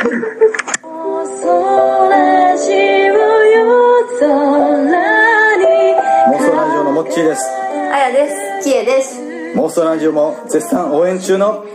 妄想ラジオのモッチーです。あやです。キエです。妄想ラジオも絶賛応援中の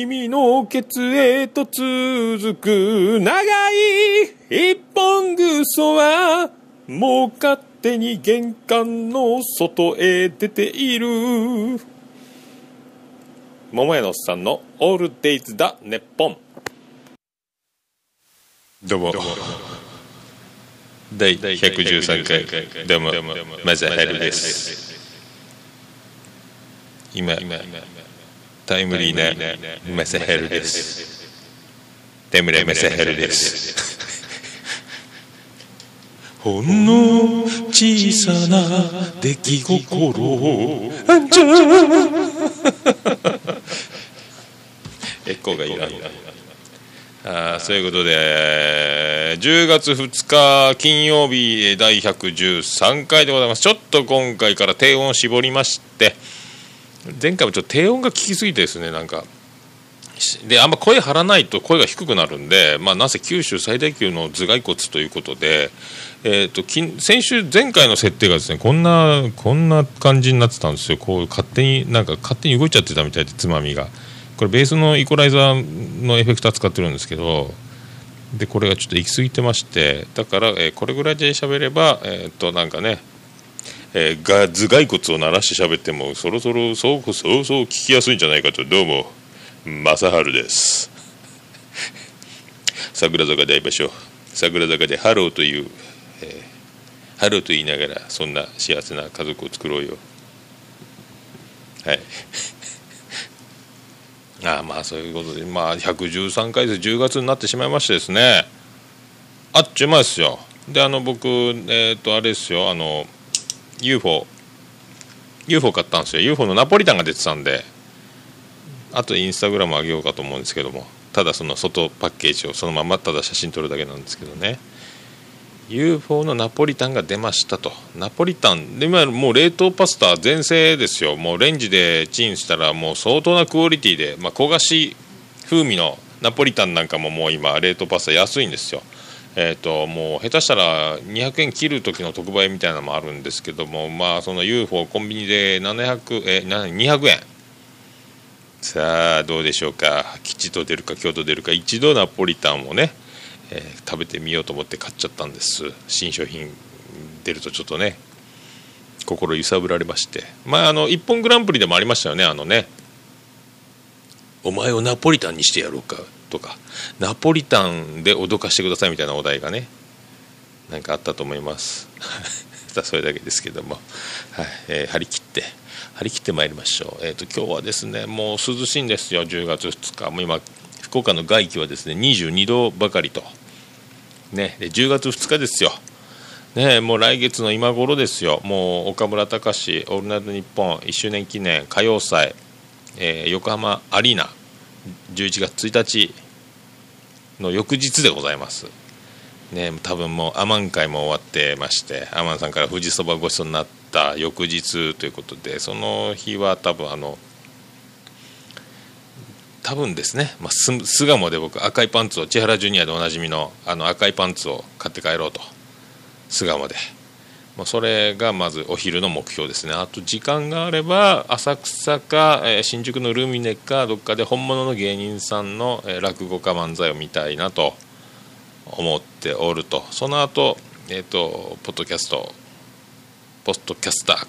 君のケツへと続く長い一本ぐそはもう勝手に玄関の外へ出ている。桃屋のおっさんの「オールデイズ・だネッポン」どうも。第113回どうもマザヘルです。今タイムリーなメセヘルです。テムレメセヘルです。ほんの小さな出来心。をあんちゃんエコーがいらんあーそういうことで10月2日金曜日第113回でございます。ちょっと今回から低音を絞りまして前回もちょっと低音が効きすぎてですねなんか。であんま声張らないと声が低くなるんで、まあ、なぜ九州最大級の頭蓋骨ということで、えー、と先週前回の設定がですねこんなこんな感じになってたんですよ。こう勝手になんか勝手に動いちゃってたみたいでつまみが。これベースのイコライザーのエフェクター使ってるんですけどでこれがちょっと行き過ぎてましてだから、えーこれぐらいで喋ればえっ、となんかねえーが頭蓋骨を鳴らして喋ってもそろそろそうそうそう聞きやすいんじゃないかとどうも。正治です。桜坂大場所桜坂でハローという、えーハローと言いながらそんな幸せな家族を作ろうよ。はい。ああまあそういうことでまあ113回で10月になってしまいましてですね。あっちゅう間ですよ。であの僕えっ、とあれですよ。あの UFO UFO 買ったんですよ。UFO のナポリタンが出てたんであとインスタグラム上げようかと思うんですけどもただその外パッケージをそのままただ写真撮るだけなんですけどね。UFO のナポリタンが出ましたと。ナポリタンで今もう冷凍パスタ全盛ですよ。もうレンジでチンしたらもう相当なクオリティで、まあ、焦がし風味のナポリタンなんかももう今冷凍パスタ安いんですよ。えー、ともう下手したら200円切る時の特売みたいなのもあるんですけどもまあその UFO コンビニで700え200円。さあどうでしょうか。吉と出るか京都出るか一度ナポリタンをね、えー食べてみようと思って買っちゃったんです。新商品出るとちょっとね心揺さぶられまして。まああの一本グランプリでもありましたよねあのね。お前をナポリタンにしてやろうか。とかナポリタンで脅かしてくださいみたいなお題がねなんかあったと思います。さあそれだけですけども、はいえー張り切って張り切ってまいりましょう、えー、と今日はですねもう涼しいんですよ。10月2日。もう今福岡の外気はですね22度ばかりと。ねで10月2日ですよ。ねもう来月の今頃ですよ。もう岡村隆史「オールナイトニッポン」1周年記念歌謡祭、えー横浜アリーナ。11月1日の翌日でございます。ね多分もうアマン会も終わってましてアマンさんから富士そばごちそうになった翌日ということでその日は多分あの多分ですね、まあ、巣鴨で僕赤いパンツを千原ジュニアでおなじみのあの赤いパンツを買って帰ろうと。巣鴨で。もうそれがまずお昼の目標ですね。あと時間があれば浅草か、えー新宿のルミネかどっかで本物の芸人さんの、えー落語家漫才を見たいなと思っておると。その後えっ、とポッドキャストポッドキャスター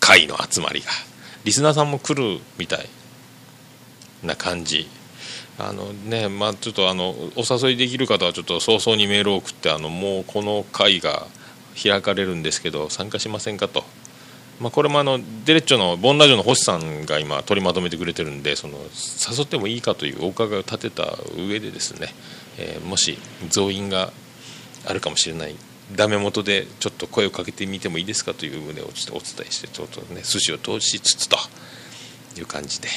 会の集まりがリスナーさんも来るみたいな感じ。あのねまあちょっとあのお誘いできる方はちょっと早々にメールを送ってあのもうこの会が開かれるんですけど参加しませんかと、まあ、これもあのデレッチョのボンラジオの星さんが今取りまとめてくれてるんでその誘ってもいいかというお伺いを立てた上でですね、えーもし増員があるかもしれないダメ元でちょっと声をかけてみてもいいですかという旨をちょっとお伝えしてちょっとね筋を通しつつという感じで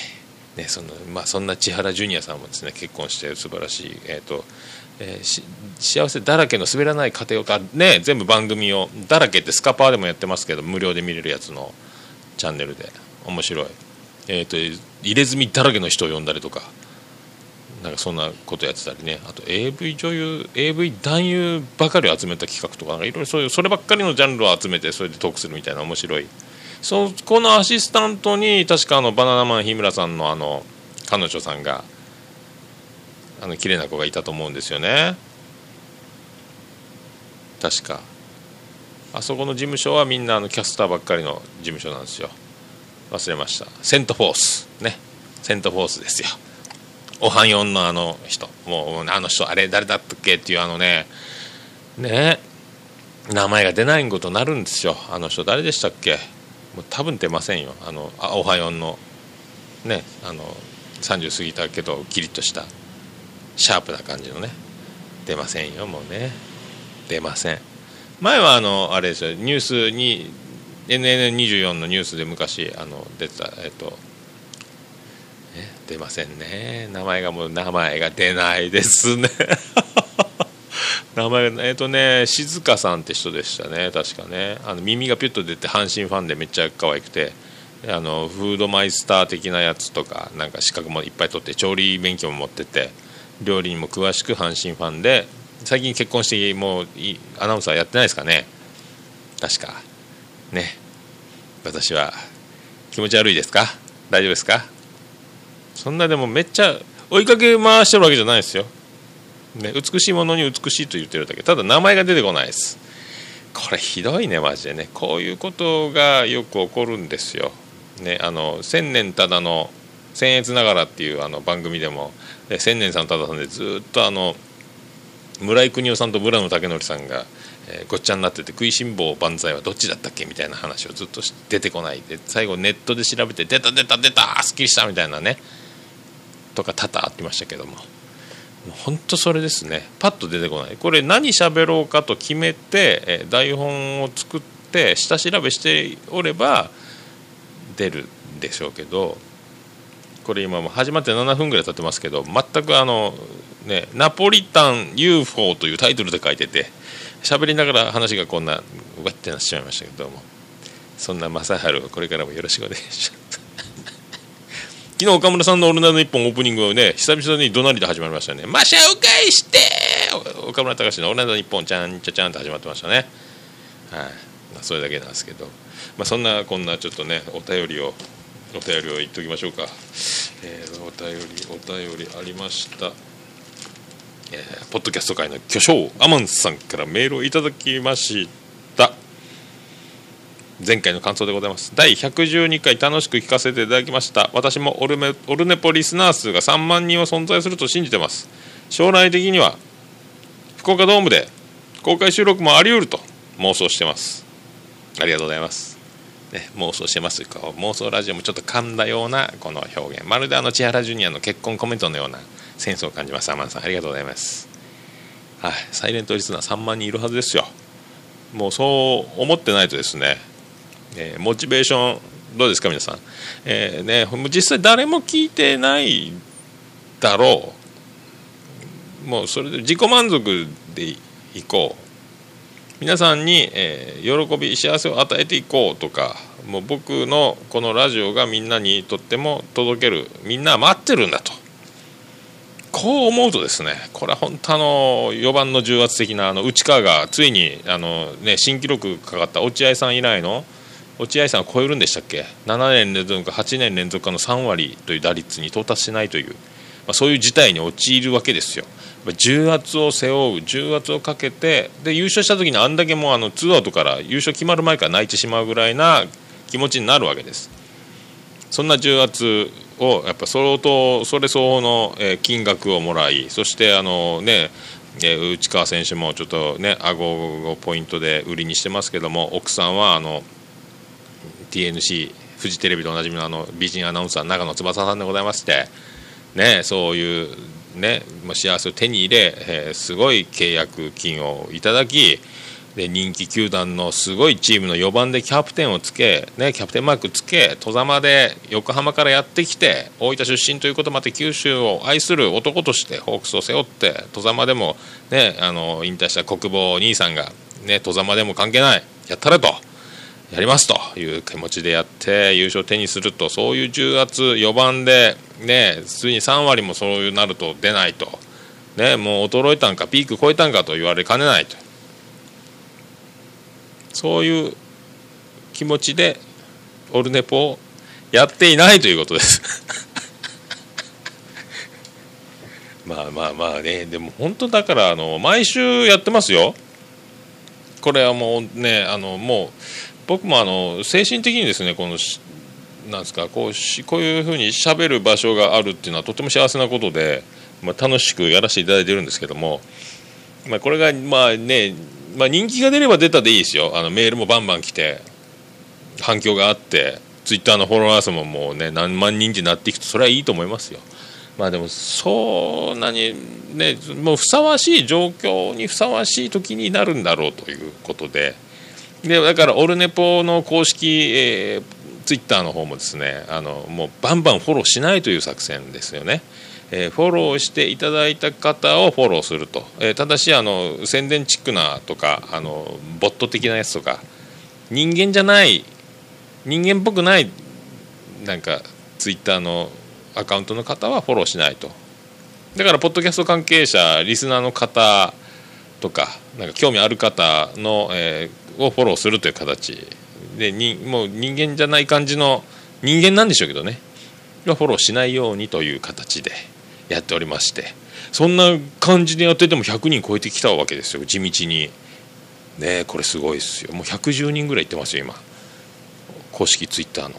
ねそのまあ、そんな千原ジュニアさんもですね結婚して素晴らしい、えーとえー、幸せだらけの滑らない家庭をか、ね、全部番組をだらけってスカパーでもやってますけど無料で見れるやつのチャンネルで。面白い、えーと、入れ墨だらけの人を呼んだりとか。なんかそんなことやってたりね。あと AV 女優 AV 男優ばかりを集めた企画とかいろいろそういうそればっかりのジャンルを集めてそれでトークするみたいな面白い。そこのアシスタントに確かあのバナナマン日村さんのあの彼女さんがあの綺麗な子がいたと思うんですよね。確か。あそこの事務所はみんなあのキャスターばっかりの事務所なんですよ。忘れました。セントフォースね。セントフォースですよ。おはよんのあの人。もうあの人あれ誰だったっけっていうあのね。ね。名前が出ないことになるんですよ。あの人誰でしたっけ？もう多分出ませんよ。あのあおはよんのね。あの30過ぎたけどキリッとした。シャープな感じのね。出ませんよもうね。出ません。前はあのあれですよ。ニュースに NN24 のニュースで昔あの出てたえっと出ませんね。名前がもう名前が出ないですね。名前がえっ、とね静香さんって人でしたね。確かね。あの耳がピュッと出て阪神ファンでめっちゃ可愛くて。あのフードマイスター的なやつとかなんか資格もいっぱい取って調理勉強も持ってて。料理にも詳しく阪神ファンで最近結婚してもうアナウンサーやってないですかね。確か。ね。私は気持ち悪いですか？大丈夫ですか？そんなでもめっちゃ追いかけ回してるわけじゃないですよ。ね、美しいものに美しいと言ってるだけ。ただ名前が出てこないです。これひどいねマジでね。こういうことがよく起こるんですよ、ね、あの千年ただの「僭越ながら」っていうあの番組でも千年さんたださんでずっとあの村井邦夫さんと村野武則さんが、えー、ごっちゃになってて食いしん坊万歳はどっちだったっけみたいな話をずっと出てこないで最後ネットで調べて出た出た出たすっきりしたみたいなねとか多々あってましたけども。本当それですね。パッと出てこない。これ何喋ろうかと決めて、え台本を作って下調べしておれば出るんでしょうけどこれ今も始まって7分ぐらい経ってますけど全くあのね「ナポリタン UFO」というタイトルで書いてて喋りながら話がこんなうわってなっちゃいましたけどもそんな正治これからもよろしくお願いします。昨日岡村さんの「オルナイトニッポン」オープニングをね久々に怒鳴りで始まりましたね「マシャウ返して！岡村隆史の「オルナイトニッポン」ちゃんちゃちゃんと始まってましたね。はい、まあ、それだけなんですけど、まあ、そんなこんなちょっとねお便りをお便りを言っておきましょうか、えー、お便りお便りありました。えー、ポッドキャスト界の巨匠アマンさんからメールをいただきました。前回の感想でございます。第112回楽しく聞かせていただきました。私もオルメオルネポリスナー数が3万人は存在すると信じてます。将来的には福岡ドームで公開収録もあり得ると妄想してます。ありがとうございます、ね、妄想してますか？妄想ラジオもちょっと噛んだようなこの表現。まるであの千原ジュニアの結婚コメントのようなセンスを感じます。アマンさんありがとうございますはいサイレントリスナー3万人いるはずですよ。もうそう思ってないとですね。えー、モチベーションどうですか皆さん、えーね、実際誰も聞いてないだろう。もうそれで自己満足でいこう。皆さんに、えー、喜び幸せを与えていこうとかもう僕のこのラジオがみんなにとっても届けるみんな待ってるんだと。こう思うとですねこれは本当あの4番の重圧的なあの内川がついにあの、ね、新記録かかった落合さん以来の落合さんを超えるんでしたっけ？7年連続か8年連続かの3割という打率に到達しないという、まあ、そういう事態に陥るわけですよ。重圧を背負う重圧をかけてで優勝した時にあんだけもうあの2アウトから優勝決まる前から泣いてしまうぐらいな気持ちになるわけです。そんな重圧をやっぱ相当それ相応の金額をもらいそしてあのね内川選手もちょっとね顎をポイントで売りにしてますけども奥さんはあの TNC フジテレビでおなじみのあの美人アナウンサー長野翼さんでございましてねそういうね幸せを手に入れ、えー、すごい契約金をいただきで人気球団のすごいチームの4番でキャプテンをつけ、ね、キャプテンマークつけ戸様で横浜からやってきて大分出身ということもあって九州を愛する男としてホークスを背負って戸様でも、ね、あの引退した国防お兄さんが、ね、戸様でも関係ないやったれと。やりますという気持ちでやって優勝を手にするとそういう重圧4番でねついに3割もそういうなると出ないと、ね、もう衰えたんかピーク超えたんかと言われかねないと。そういう気持ちでオルネポをやっていないということです。まあまあまあね。でも本当だからあの毎週やってますよ。これはもうねあのもう僕もあの精神的にですねこのなんですかこうしこういうふうにしゃべる場所があるっていうのはとても幸せなことで、まあ、楽しくやらせていただいてるんですけども、まあ、これがまあねまあ、人気が出れば出たでいいですよ。あのメールもバンバン来て反響があってツイッターのフォロワー数ももうね何万人になっていくとそれはいいと思いますよ。まあでもそんなにねもうふさわしい状況にふさわしい時になるんだろうということででだからオルネポの公式、えー、ツイッターの方もですねあのもうバンバンフォローしないという作戦ですよね。えー、フォローしていただいた方をフォローすると、えー、ただしあの宣伝チックなとかあのボット的なやつとか人間じゃない人間っぽくないなんかツイッターのアカウントの方はフォローしないとだからポッドキャスト関係者リスナーの方とかなんか興味ある方の、えー、をフォローするという形。でにもう人間じゃない感じの人間なんでしょうけどね。フォローしないようにという形でやっておりまして。そんな感じでやってても100人超えてきたわけですよ。地道に。ねこれすごいですよ。もう110人ぐらい行ってますよ今。公式ツイッターの。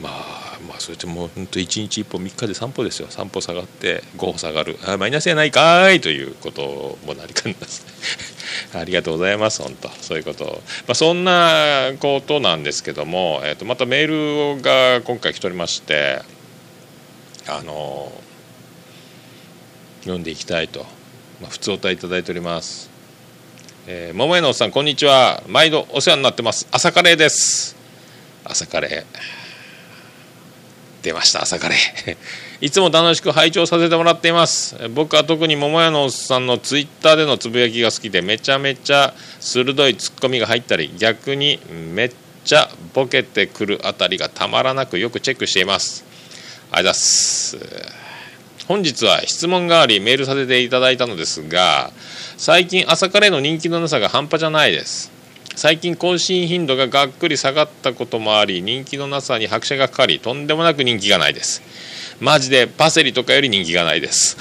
まあまあそれってもう本当1日1歩3日で3歩ですよ。3歩下がって5歩下がる。あマイナスやないかいということもなりかねます。ありがとうございます本当。そういうこと、まあ、そんなことなんですけども、えー、とまたメールが今回来ておりましてあの読んでいきたいと、まあ、普通お答えいただいております。えー、桃屋のおっさんこんにちは。毎度お世話になってます。朝カレーです。朝カレー。出ました朝カレー。いつも楽しく拝聴させてもらっています。僕は特に桃屋のおっさんのツイッターでのつぶやきが好きでめちゃめちゃ鋭いツッコミが入ったり逆にめっちゃボケてくるあたりがたまらなくよくチェックしています。ありがとうございます。本日は質問がありメールさせていただいたのですが最近朝カレーの人気のなさが半端じゃないです。最近更新頻度ががっくり下がったこともあり人気のなさに拍車がかかりとんでもなく人気がないです。マジでパセリとかより人気がないです。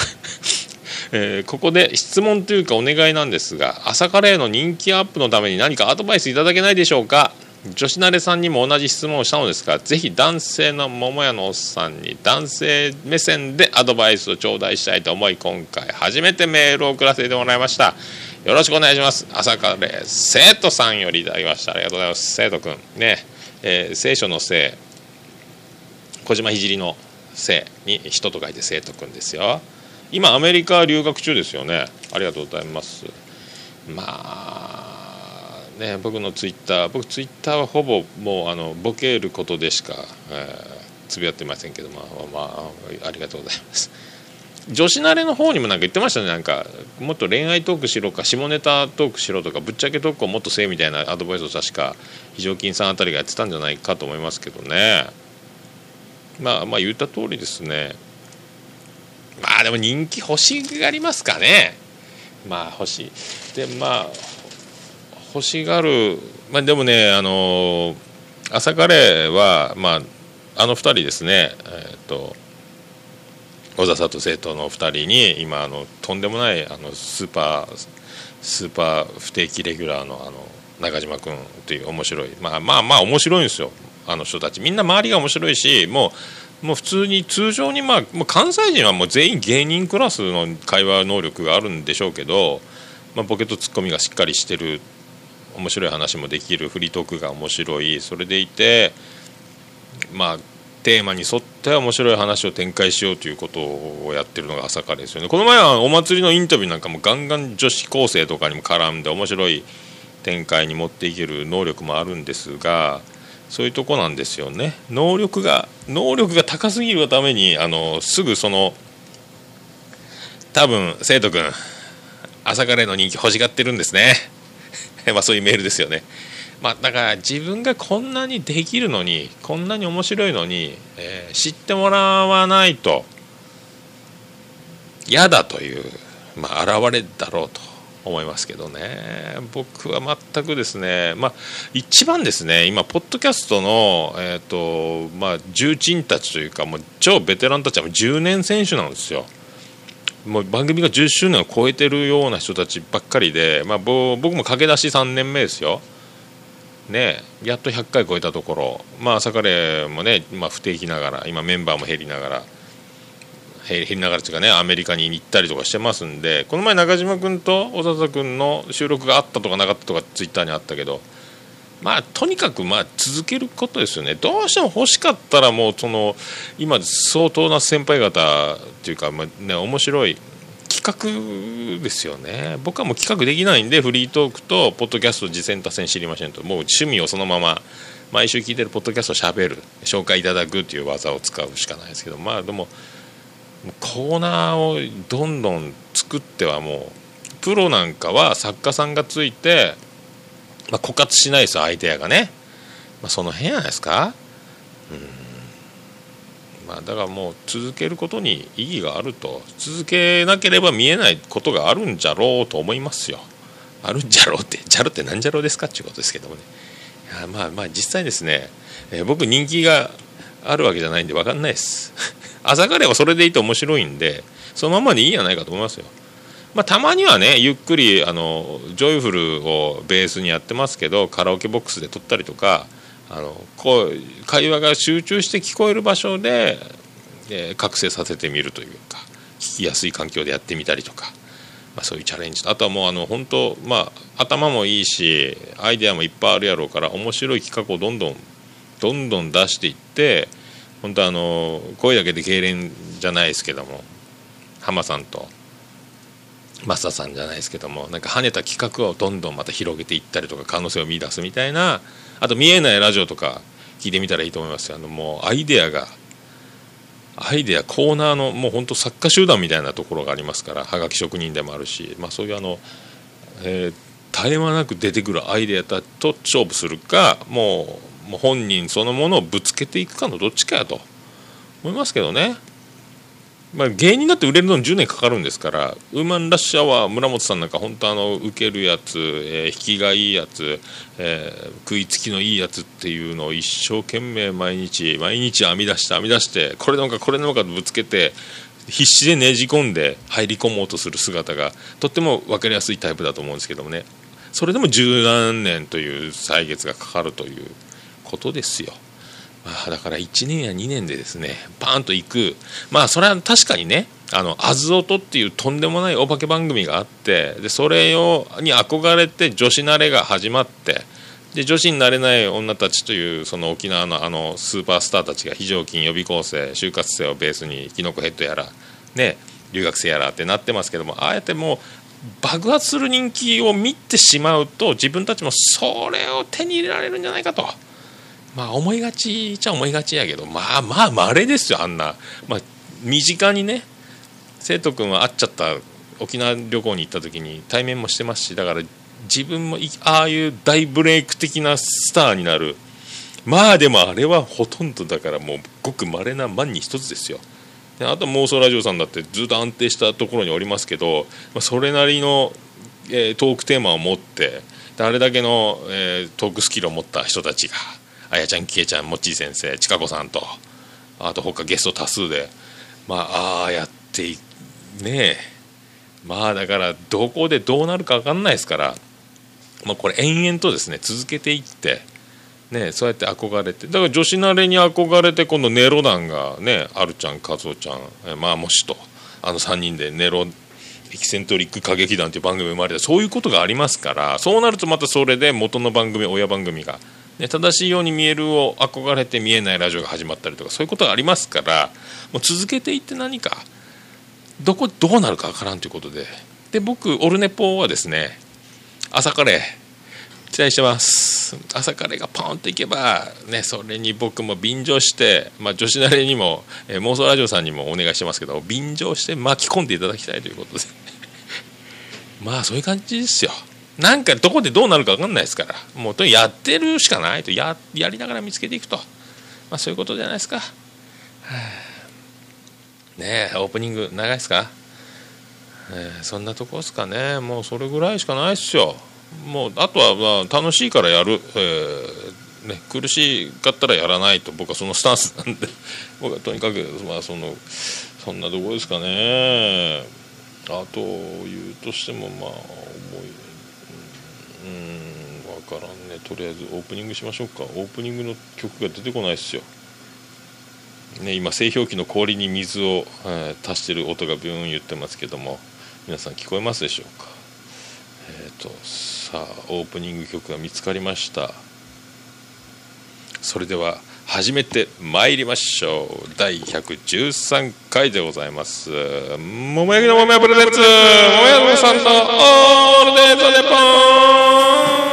えー、ここで質問というかお願いなんですが朝カレーの人気アップのために何かアドバイスいただけないでしょうか？女子慣れさんにも同じ質問をしたのですがぜひ男性の桃屋のおっさんに男性目線でアドバイスを頂戴したいと思い今回初めてメールを送らせてもらいました。よろしくお願いします。朝カレー生徒さんよりいただきました。ありがとうございます。生徒くん。ね、えー、聖書の聖。小島聖の聖に人と書いて生徒くんですよ。今アメリカ留学中ですよね。ありがとうございます。まあね、僕のツイッター僕ツイッターはほぼもうあのボケることでしか、えー、つぶやってませんけどまあ、まあ、ありがとうございます。女子慣れの方にもなんか言ってましたね。なんかもっと恋愛トークしろか下ネタトークしろとかぶっちゃけトークをもっとせえみたいなアドバイスを確か非常勤さんあたりがやってたんじゃないかと思いますけどね。まあまあ言った通りですね。まあでも人気欲しがりますかね。まあ欲しい。でまあ欲しがる、まあ、でもねあの朝カレーは、まあ、あの2人ですね、えーと、小田里生徒の2人に今あのとんでもないあのスーパースーパー不定期レギュラーのあの中島君という面白い。まあまあまあ面白いんですよ。あの人たち。みんな周りが面白いしもうもう普通に通常にまあもう関西人はもう全員芸人クラスの会話能力があるんでしょうけど、まあ、ボケとツッコミがしっかりしてる面白い話もできるフリートークが面白い。それでいてまあテーマに沿って面白い話を展開しようということをやってるのが朝霞ですよね。この前はお祭りのインタビューなんかもガンガン女子高生とかにも絡んで面白い展開に持っていける能力もあるんですがそういうとこなんですよね。能力が能力が高すぎるがためにあのすぐその多分生徒君朝霞の人気欲しがってるんですね。まあそういうメールですよね。まあ、だから自分がこんなにできるのにこんなに面白いのに、えー、知ってもらわないと嫌だという、まあ、現れだろうと。思いますけどね僕は全くですね、まあ、一番ですね今ポッドキャストの、えーとまあ、重鎮たちというかもう超ベテランたちはもう10年選手なんですよ。もう番組が10周年を超えてるような人たちばっかりで、まあ、僕も駆け出し3年目ですよ。ね、やっと100回超えたところ、まあ、朝レーもね、まあ、不定期ながら今メンバーも減りながら減りながらというかねアメリカに行ったりとかしてますんでこの前中島君と小笹君の収録があったとかなかったとかツイッターにあったけどまあとにかくまあ続けることですよね。どうしても欲しかったらもうその今相当な先輩方っていうか、まあね、面白い企画ですよね。僕はもう企画できないんでフリートークとポッドキャスト次戦多戦知りませんと。もう趣味をそのまま毎週聞いてるポッドキャストをしゃべる紹介いただくっていう技を使うしかないですけどまあでもコーナーをどんどん作ってはもうプロなんかは作家さんがついて、まあ、枯渇しないですよアイデアがね、まあ、その辺じゃないですか。うん。まあ、だからもう続けることに意義があると。続けなければ見えないことがあるんじゃろうと思いますよ。あるんじゃろうってじゃろって何じゃろうですかっていうことですけどもね。いやまあまあ実際ですね、えー、僕人気があるわけじゃないんで分かんないです。朝霞はそれでいいと面白いんでそのままでいいんじゃないかと思いますよ。まあ、たまにはねゆっくりあのジョイフルをベースにやってますけどカラオケボックスで撮ったりとかあのこう会話が集中して聞こえる場所で、えー、覚醒させてみるというか聞きやすい環境でやってみたりとか、まあ、そういうチャレンジあとはもうあの本当、まあ、頭もいいしアイデアもいっぱいあるやろうから面白い企画をどんどんどんどん出していって本当あの声だけで痙攣じゃないですけども浜さんと増田さんじゃないですけどもなんか跳ねた企画をどんどんまた広げていったりとか可能性を見出すみたいなあと見えないラジオとか聞いてみたらいいと思いますよ。あのもうアイデアがアイデアコーナーのもう本当作家集団みたいなところがありますからはがき職人でもあるし、まあ、そういうあの、えー、絶え間なく出てくるアイデアと勝負するかもうもう本人そのものをぶつけていくかのどっちかやと思いますけどね。まあ、芸人になって売れるのに10年かかるんですからウーマンラッシャーは村本さんなんか本当あの受けるやつ、えー、引きがいいやつ、えー、食いつきのいいやつっていうのを一生懸命毎日毎日編み出して編み出してこれなのかこれなのかとぶつけて必死でねじ込んで入り込もうとする姿がとっても分かりやすいタイプだと思うんですけどもねそれでも十何年という歳月がかかるということですよ。まあ、だから1年や2年でですねパーンと行くまあそれは確かにねあのアズオトっていうとんでもないお化け番組があってでそれをに憧れて女子慣れが始まってで女子になれない女たちというその沖縄のあのスーパースターたちが非常勤予備校生就活生をベースにキノコヘッドやらね留学生やらってなってますけどもああやってもう爆発する人気を見てしまうと自分たちもそれを手に入れられるんじゃないかと。まあ思いがちちゃ思いがちやけどまあまあまれですよあんな、まあ、身近にね生徒君は会っちゃった沖縄旅行に行った時に対面もしてますしだから自分もああいう大ブレイク的なスターになる。まあでもあれはほとんどだからもうごくまれな万に一つですよ。であと妄想ラジオさんだってずっと安定したところにおりますけど、まあ、それなりの、えー、トークテーマを持ってあれだけの、えー、トークスキルを持った人たちがあやちゃんきえちゃんもっちー先生ちかこさんとあと他ゲスト多数でまあああやってねえまあだからどこでどうなるか分かんないですから、まあ、これ延々とですね続けていってねそうやって憧れてだから女子慣れに憧れて今度ネロ団がねあるちゃん和夫ちゃんまあもしとあの3人でネロエキセントリック歌劇団という番組生まれたそういうことがありますからそうなるとまたそれで元の番組親番組がね、正しいように見えるを憧れて見えないラジオが始まったりとかそういうことがありますからもう続けていって何かどこどうなるかわからんということで。で僕オルネポはですね朝カレー期待してます。朝カレーがポンといけばねそれに僕も便乗して、まあ、女子慣れにも、えー妄想ラジオさんにもお願いしてますけど便乗して巻き込んでいただきたいということで。まあそういう感じですよ。なんかどこでどうなるか分かんないですから。もうとやってるしかないと。ややりながら見つけていくと、まあ、そういうことじゃないですか、ねえオープニング長いですか、えーそんなとこですかね。もうそれぐらいしかないっすよ。もうあとはまあ楽しいからやる、えーね、苦しかったらやらないと。僕はそのスタンスなんで。僕はとにかくまあそのそんなとこですかね。あと言うとしてもまあ思いからねとりあえずオープニングしましょうか。オープニングの曲が出てこないですよ。ね今製氷機の氷に水を、えー足してる音がビューン言ってますけども皆さん聞こえますでしょうか？えっ、とさあオープニング曲が見つかりました。それでは始めてまいりましょう。第113回でございます。桃焼きの桃屋プレゼンツ桃屋さんのオールデイズ・ネポて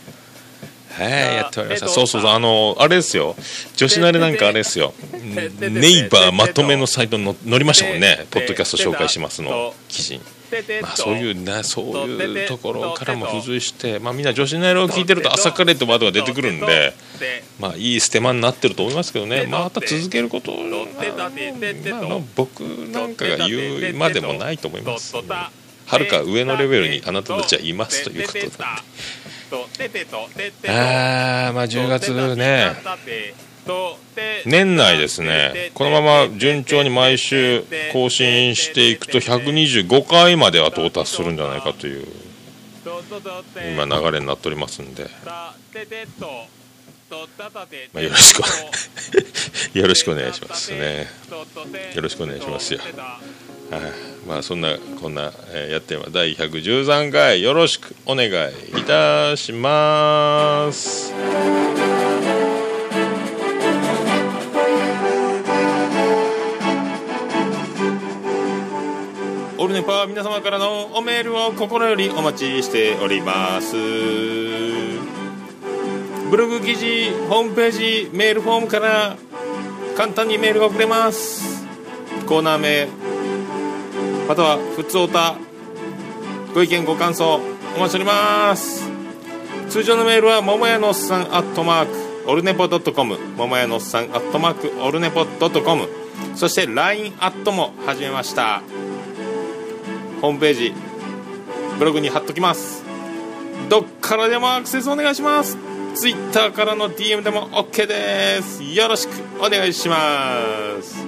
はいやっておりましたそうそうそうあのあれですよ。女子慣れなんかあれですよ。ネイバーまとめのサイトにの載りましたもんね。ポッドキャスト紹介しますの記事にまあ、そういうねそういうところからも付随して、まあ、みんな女子慣れを聞いてると朝カレーってワードが出てくるんで、まあ、いいステマになってると思いますけどねまた続けることまあまあ僕なんかが言うまでもないと思いますはるか上のレベルにあなたたちはいますということなんであーまあ10月ね。年内ですね。このまま順調に毎週更新していくと125回までは到達するんじゃないかという今流れになっておりますんで、まあ、よろしく よろしくお願いしますね。よろしくお願いしますよ。はいまあそんなこんな、えやってます第113回よろしくお願いいたします。オールネパー皆様からのおメールを心よりお待ちしております。ブログ記事ホームページメールフォームから簡単にメールが送れます。コーナー名またはふつおたご意見ご感想お待ちしております。通常のメールは桃屋のおっさんアットマークオルネポドットコム桃屋のおっさんアットマークオルネポドットコムそして LINE アットも始めました。ホームページブログに貼っときます。どっからでもアクセスお願いします。ツイッターからの DM でも OK です。よろしくお願いします。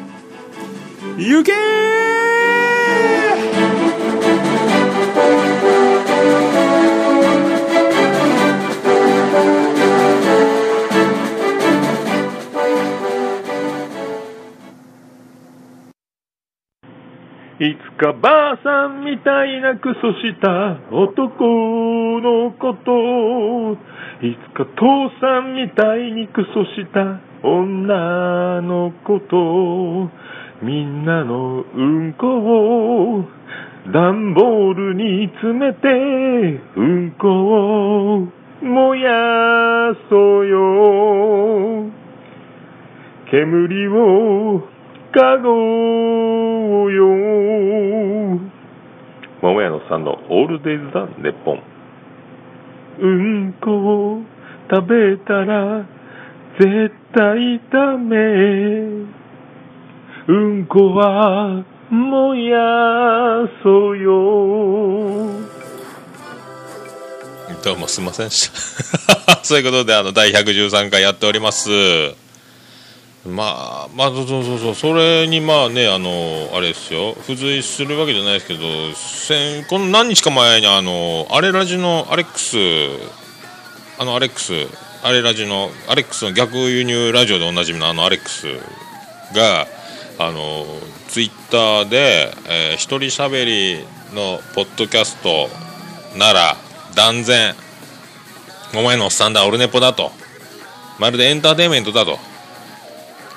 行けいつかばあさんみたいなクソした男のこといつか父さんみたいにクソした女のこと。みんなのうんこを段ボールに詰めてうんこを燃やそうよ。煙をかごうよ。桃屋のさんのオールデイズ・ザ・ネッポン。うんこを食べたら絶対ダメ。うんこは燃やそうよ。どうもすいません。でしたそういうことであの第113回やっております。まあまあそうそうそう。それにまあねあのあれですよ。付随するわけじゃないですけど先この何日か前にあのアレラジのアレックスあのアレックスアレラジのアレックスの逆輸入ラジオでおなじみのあのアレックスがあのツイッターで、えー、一人しゃべりのポッドキャストなら断然お前のおっさんだオルネポだと。まるでエンターテインメントだと。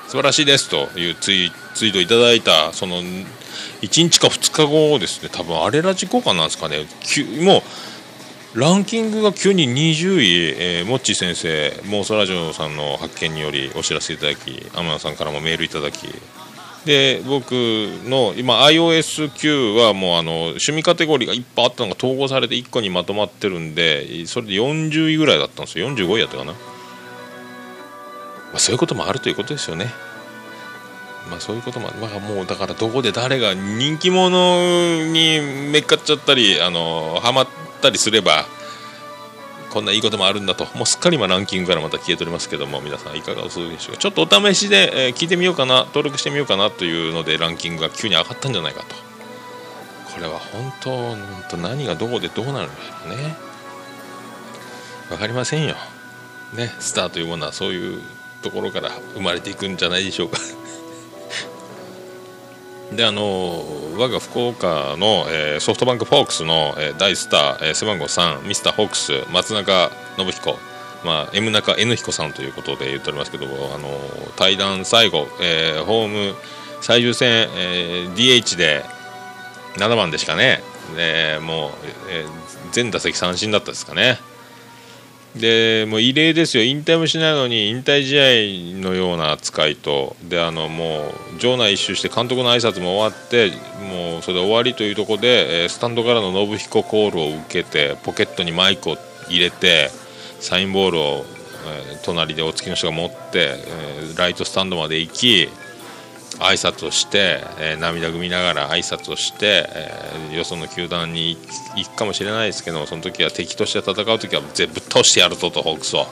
素晴らしいですというツイートいただいたその1日か2日後ですね。多分あれら事故かなんですかね。もうランキングが急に20位、えー、モッチー先生妄想ラジオさんの発見によりお知らせいただき天野さんからもメールいただき。で僕の今 iOS9 はもうあの趣味カテゴリーがいっぱいあったのが統合されて1個にまとまってるんでそれで40位ぐらいだったんですよ。45位やったかな、まあ、そういうこともあるということですよね。まあそういうことも、まあ、もうだからどこで誰が人気者にめっかっちゃったりあのハマったりすればこんないいこともあるんだと。もうすっかり今ランキングからまた消えておりますけども皆さんいかがお過ごしでしょうか？ちょっとお試しで、えー、聞いてみようかな登録してみようかなというのでランキングが急に上がったんじゃないかと。これは本当本当何がどこでどうなるんだろうね。分かりませんよ。ねスターというものはそういうところから生まれていくんじゃないでしょうか。であの我が福岡の、えー、ソフトバンクフォークスの、えー、大スター、えー、背番号3ミスターホークス松中信彦、まあ、M 中 N 彦さんということで言っておりますけどあの対談最後、えー、ホーム最終戦、えー、DH で7番でしかね。でもう、えー、全打席三振だったですかね。でもう異例ですよ、引退もしないのに引退試合のような扱いと。であのもう場内一周して監督の挨拶も終わってもうそれで終わりというところで、スタンドからの信彦コールを受けてポケットにマイクを入れてサインボールを、隣でお付きの人が持って、ライトスタンドまで行き挨拶をして、えー、涙ぐみながら挨拶をして、えー、よその球団に行くかもしれないですけどその時は敵として戦う時は全部倒してやるぞとホークスを。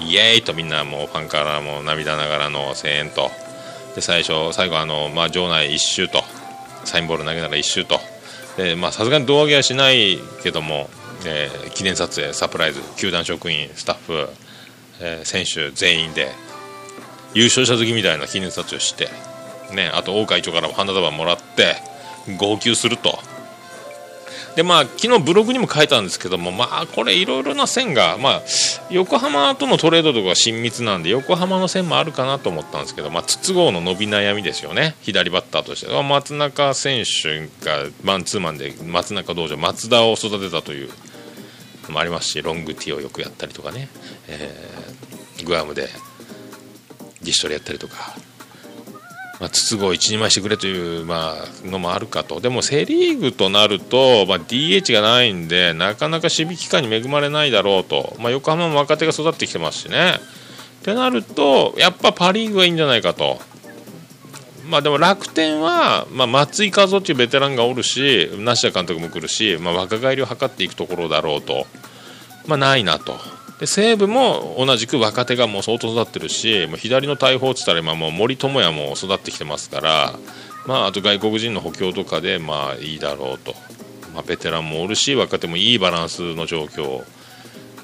イエーイとみんなもうファンからも涙ながらの声援と。で最初最後あの、まあ、場内1周とサインボール投げながら1周と。さすがに胴上げはしないけども、えー、記念撮影サプライズ球団職員スタッフ、えー、選手全員で優勝した時みたいな記念撮影をして。ね、あと大会長からも花束もらって号泣すると。でまあ昨日ブログにも書いたんですけどもまあこれいろいろな線がまあ横浜とのトレードとか親密なんで横浜の線もあるかなと思ったんですけどまあ筒香の伸び悩みですよね。左バッターとして。松中選手がマンツーマンで松中道場松田を育てたというのもありますしロングティーをよくやったりとかね、えー、グアムでディシやったりとか。まあ、筒香一人前してくれという、まあのもあるかとでもセ・リーグとなると、まあ、DH がないんでなかなか守備機会に恵まれないだろうと、まあ、横浜も若手が育ってきてますしねってなるとやっぱパ・リーグがいいんじゃないかと。まあでも楽天は、まあ、松井一夫っていうベテランがおるし梨田監督も来るし、まあ、若返りを図っていくところだろうと、まあ、ないなと。で西武も同じく若手がもう相当育ってるしもう左の大砲って言ったら今もう森友哉も育ってきてますから、まあ、あと外国人の補強とかでまあいいだろうと、まあ、ベテランもおるし若手もいいバランスの状況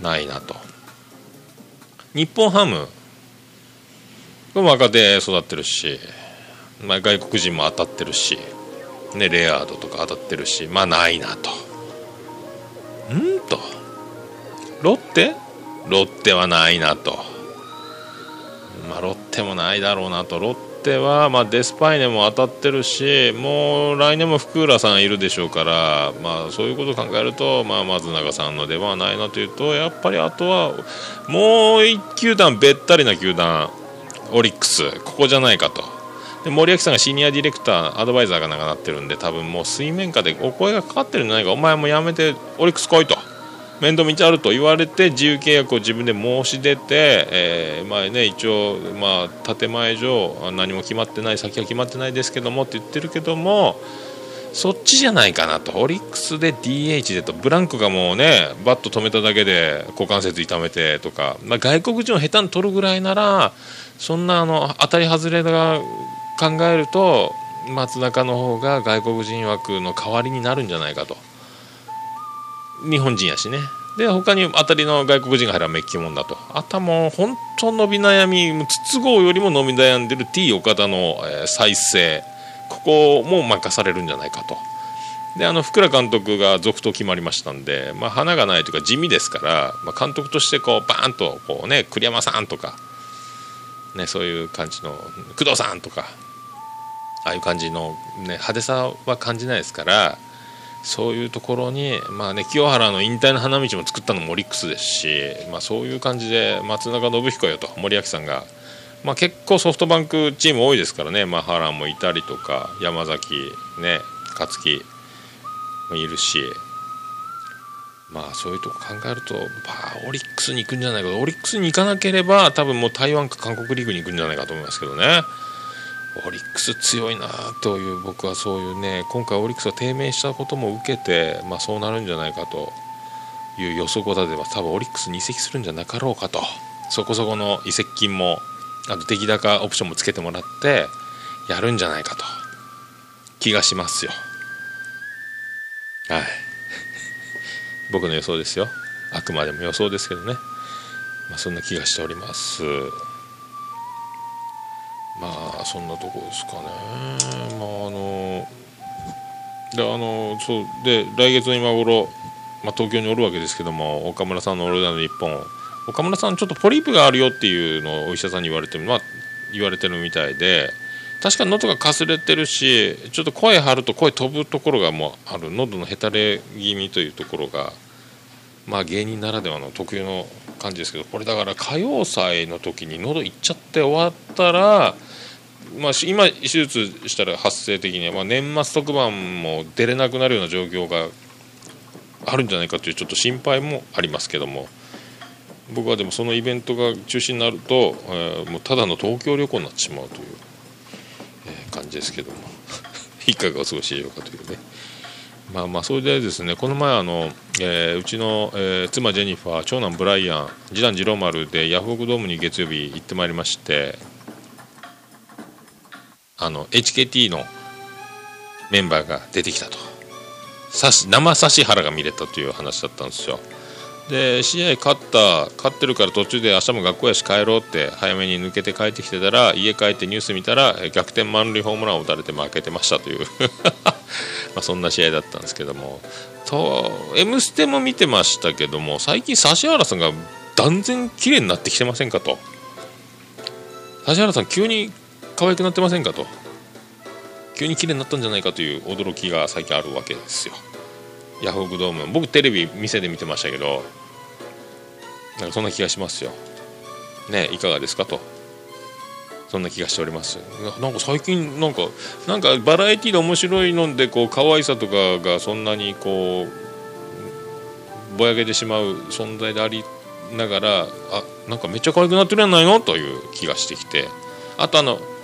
ないなと。日本ハム若手育ってるし、まあ、外国人も当たってるし、ね、レアードとか当たってるしまあないなと。うんと。ロッテ？ロッテはないなと、まあ、ロッテもないだろうなとロッテは、まあ、デスパイネも当たってるしもう来年も福浦さんいるでしょうから、まあ、そういうことを考えると、まあ、松永さんの出番はないなというとやっぱりあとはもう1球団べったりな球団オリックスここじゃないかと。で森脇さんがシニアディレクターアドバイザーがなんかなってるんで多分もう水面下でお声がかかってるんじゃないかお前もやめてオリックス来いと。面倒見ちゃうと言われて自由契約を自分で申し出て、えー、まあね、一応、まあ、建前上何も決まってない先は決まってないですけどもって言ってるけどもそっちじゃないかなと。オリックスで DH でと。ブランクがもうねバット止めただけで股関節痛めてとか、まあ、外国人を下手に取るぐらいならそんなあの当たり外れが考えると松中の方が外国人枠の代わりになるんじゃないかと。日本人やしね。で他に当たりの外国人が入らめっきもんだとあと。はもう本当伸び悩み筒香よりも伸び悩んでる T 岡田の、えー再生。ここも任されるんじゃないかと。であの福良監督が続投決まりましたんで、まあ、花がないというか地味ですから、まあ、監督としてこうバーンとこう、ね、栗山さんとか、ね、そういう感じの工藤さんとかああいう感じの、ね、派手さは感じないですからそういうところに、まあね、清原の引退の花道も作ったのもオリックスですし、まあ、そういう感じで松中信彦よと森脇さんが、まあ、結構ソフトバンクチーム多いですからね、まあ、原もいたりとか山崎、ね、勝木もいるし。まあそういうとこ考えると、まあ、オリックスに行くんじゃないかと。オリックスに行かなければ多分もう台湾か韓国リーグに行くんじゃないかと思いますけどね。オリックス強いなという僕はそういうね今回オリックスが低迷したことも受けて、まあ、そうなるんじゃないかという予測を立てば多分オリックスに移籍するんじゃなかろうかと。そこそこの移籍金もあと出来高オプションもつけてもらってやるんじゃないかと。気がしますよ。はい。僕の予想ですよ。あくまでも予想ですけどね、まあ、そんな気がしております。まあそんなとこですかね。まああのであのそうで来月の今頃、まあ、東京におるわけですけども岡村さんの「オールナイトニッポン」岡村さんちょっとポリープがあるよっていうのをお医者さんに言われて、まあ、言われてるみたいで確かに喉がかすれてるしちょっと声張ると声飛ぶところがもうある。喉のへたれ気味というところがまあ芸人ならではの特有の感じですけどこれだから歌謡祭の時に喉いっちゃって終わったら、まあ、今手術したら発生的には、まあ、年末特番も出れなくなるような状況があるんじゃないかというちょっと心配もありますけども僕はでもそのイベントが中止になると、えーもうただの東京旅行になってしまうという、えー感じですけども いかがお過ごしでしょうかというね。まあまあそれでですねこの前あの、えーうちの、えー妻ジェニファー長男ブライアン次男次郎丸でヤフオクドームに月曜日行ってまいりましてあの HKT のメンバーが出てきたと。生指原が見れたという話だったんですよ。で試合勝った勝ってるから途中で明日も学校やし帰ろうって早めに抜けて帰ってきてたら家帰ってニュース見たら逆転満塁ホームランを打たれて負けてましたという。まあそんな試合だったんですけども。と「M ステ」も見てましたけども最近指原さんが断然綺麗になってきてませんかと。指原さん急に可愛くなってませんかと。急に綺麗になったんじゃないかという驚きが最近あるわけですよ。ヤフオクドーム。僕テレビ店で見てましたけどなんかそんな気がしますよ。ねいかがですかと。そんな気がしております。ななんか最近なんかなんかバラエティで面白いのでこう可愛さとかがそんなにこうぼやけてしまう存在でありながらあなんかめっちゃ可愛くなってるやないの？という気がしてきて。あとあの「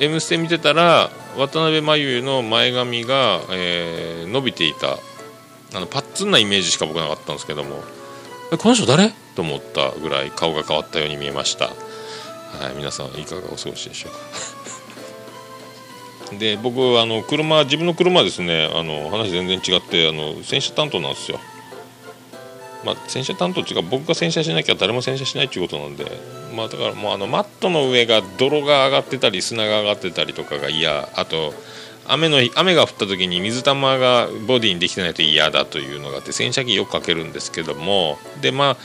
M ステ」見てたら渡辺真由の前髪が、えー伸びていた。あのパッツンなイメージしか僕なかったんですけども。この人誰？と思ったぐらい顔が変わったように見えました、はい、皆さんいかがお過ごしでしょうか？で僕あの車自分の車ですね。あの話全然違ってあの洗車担当なんですよ。まあ、洗車担当っていうか僕が洗車しなきゃ誰も洗車しないっていうことなんで、まあ、だからもうあのマットの上が泥が上がってたり砂が上がってたりとかが嫌。あと雨の雨が降った時に水玉がボディにできてないと嫌だというのがあって洗車機よくかけるんですけども。でまあ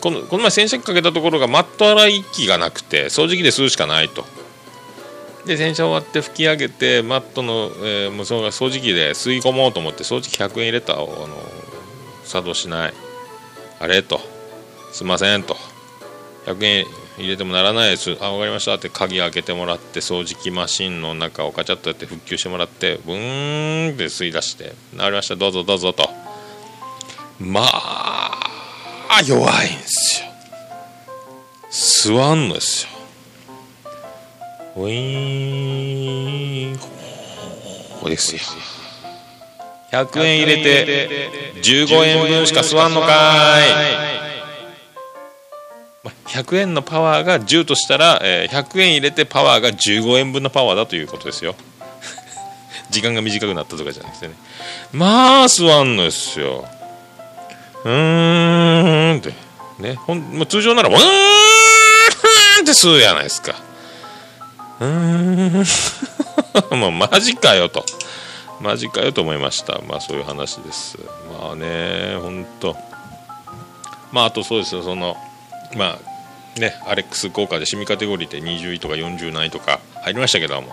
このこの前洗車機かけたところがマット洗い機がなくて掃除機で吸うしかないと。で洗車終わって拭き上げてマットの、えーもうそ掃除機で吸い込もうと思って掃除機100円入れたあの作動しない。あれと。すいませんと。100円入れてもならないです。あ分かりました。って鍵開けてもらって掃除機マシンの中をカチャッとやって復旧してもらってブーンって吸い出して「なりました。どうぞどうぞ」と。まあ弱いんですよ。吸わんのですよ。ウィーン。ほーですよ。100円入れて15円分しか吸わんのかーい。100円のパワーが10としたら、100円入れてパワーが15円分のパワーだということですよ。時間が短くなったとかじゃなくてね。まあ吸わんのですよ。うーんって。ねほんもう通常ならうーんって吸うやないですか。うーん。もうマジかよと。マジかよと思いました。まあそういう話です。まあねほんとまああとそうですよ。そのまあねアレックス効果でシミカテゴリーで20位とか40何位とか入りましたけども。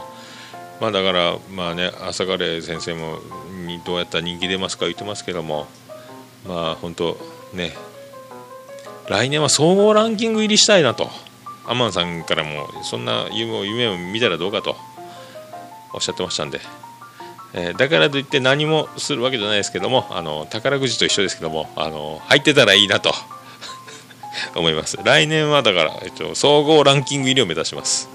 まあだからまあね朝カレー先生もにどうやったら人気出ますか言ってますけども。まあ本当ね。来年は総合ランキング入りしたいなと。アマンさんからもそんな夢を夢を見たらどうかとおっしゃってましたんで、えーだからといって何もするわけじゃないですけどもあの宝くじと一緒ですけどもあの入ってたらいいなと 思います。来年はだから、えっと、総合ランキング入りを目指します。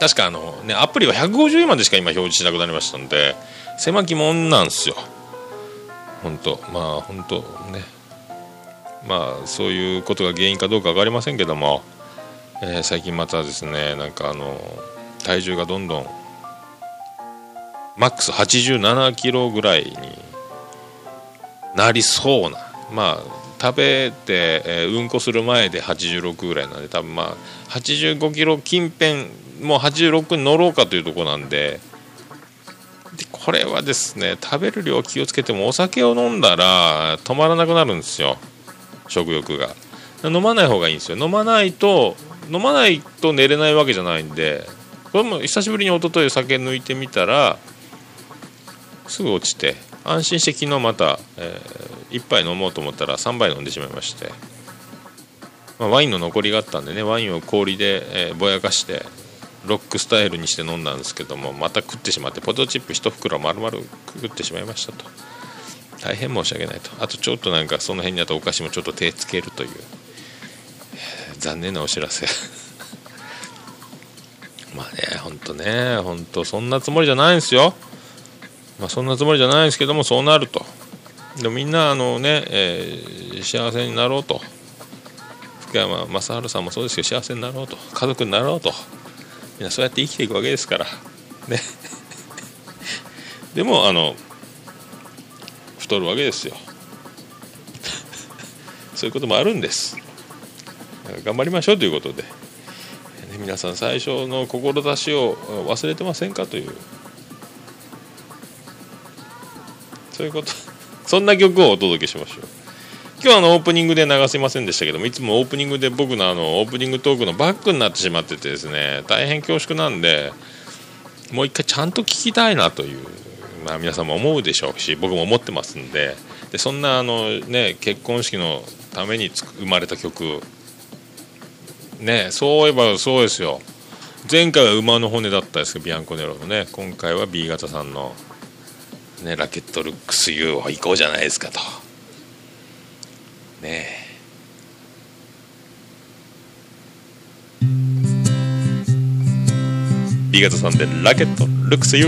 確かあのねアプリは150円までしか今表示しなくなりましたんで狭きもんなんですよ。本当まあ本当ね。まあそういうことが原因かどうか分かりませんけども、えー最近またですねなんかあの体重がどんどんマックス87キロぐらいになりそうな。まあ食べて、えーうんこする前で86ぐらいなんで多分まあ85キロ近辺もう86に乗ろうかというとこなんで。でこれはですね食べる量気をつけてもお酒を飲んだら止まらなくなるんですよ。食欲が。飲まない方がいいんですよ。飲まないと飲まないと寝れないわけじゃないんで。これも久しぶりに一昨日酒抜いてみたらすぐ落ちて安心して昨日また、え1杯飲もうと思ったら3杯飲んでしまいまして、まあワインの残りがあったんでねワインを氷で、えーぼやかしてロックスタイルにして飲んだんですけどもまた食ってしまってポテトチップ1袋丸々食ってしまいましたと。大変申し訳ないと。あとちょっとなんかその辺にあったお菓子もちょっと手つけるという残念なお知らせ。まあねほんとねほんとそんなつもりじゃないんですよ。まあそんなつもりじゃないですけどもそうなると。でみんなあのね、えー幸せになろうと。福山雅治さんもそうですけど幸せになろうと。家族になろうと。みんなそうやって生きていくわけですから。ね。でもあの太るわけですよ。そういうこともあるんです。頑張りましょうということで、ね皆さん最初の志を忘れてませんかというそういうこと。そんな曲をお届けしましょう。今日あのオープニングで流せませんでしたけどもいつもオープニングで僕のあのオープニングトークのバックになってしまっててですね大変恐縮なんでもう一回ちゃんと聞きたいなという、まあ、皆さんも思うでしょうし僕も思ってますんででそんなあの、ね、結婚式のために生まれた曲ねそういえばそうですよ。前回は馬の骨だったですけどビアンコネロのね今回は B 型さんの、ね、ラケットルックス U は行こうじゃないですかと。ねえ。B 型さんでラケットルックス U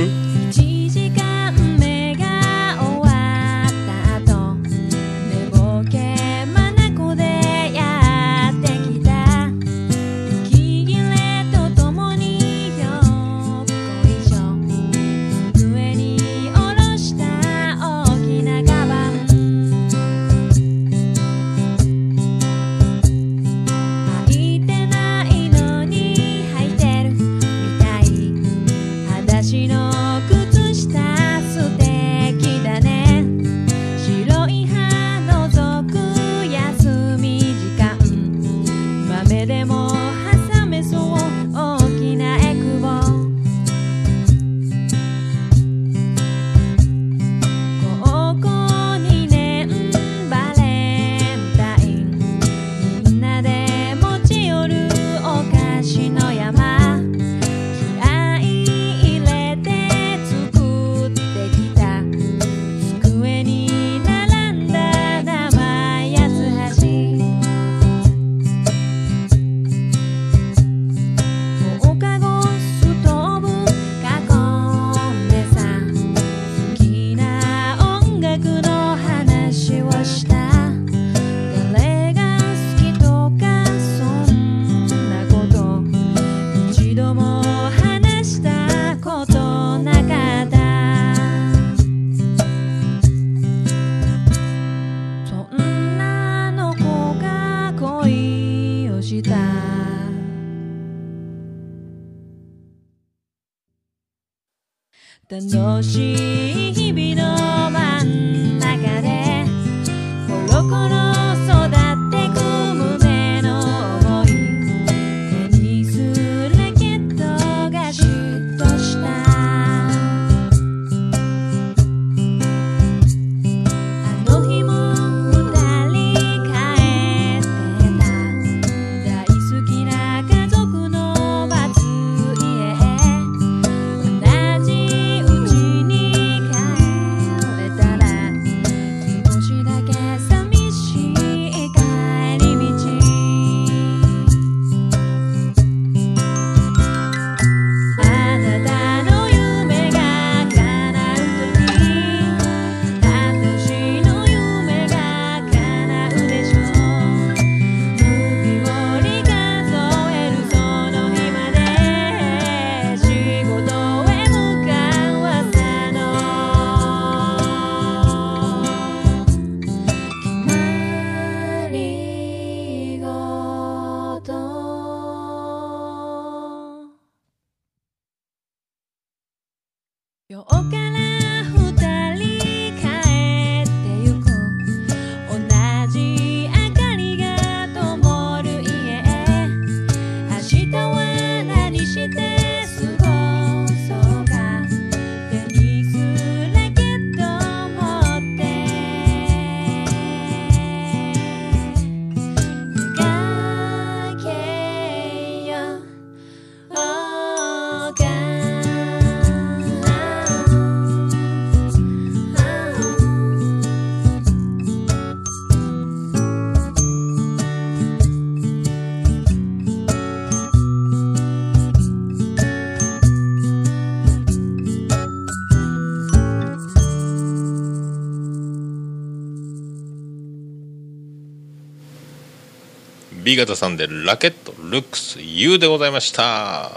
B 型さんでラケットルックス U でございました。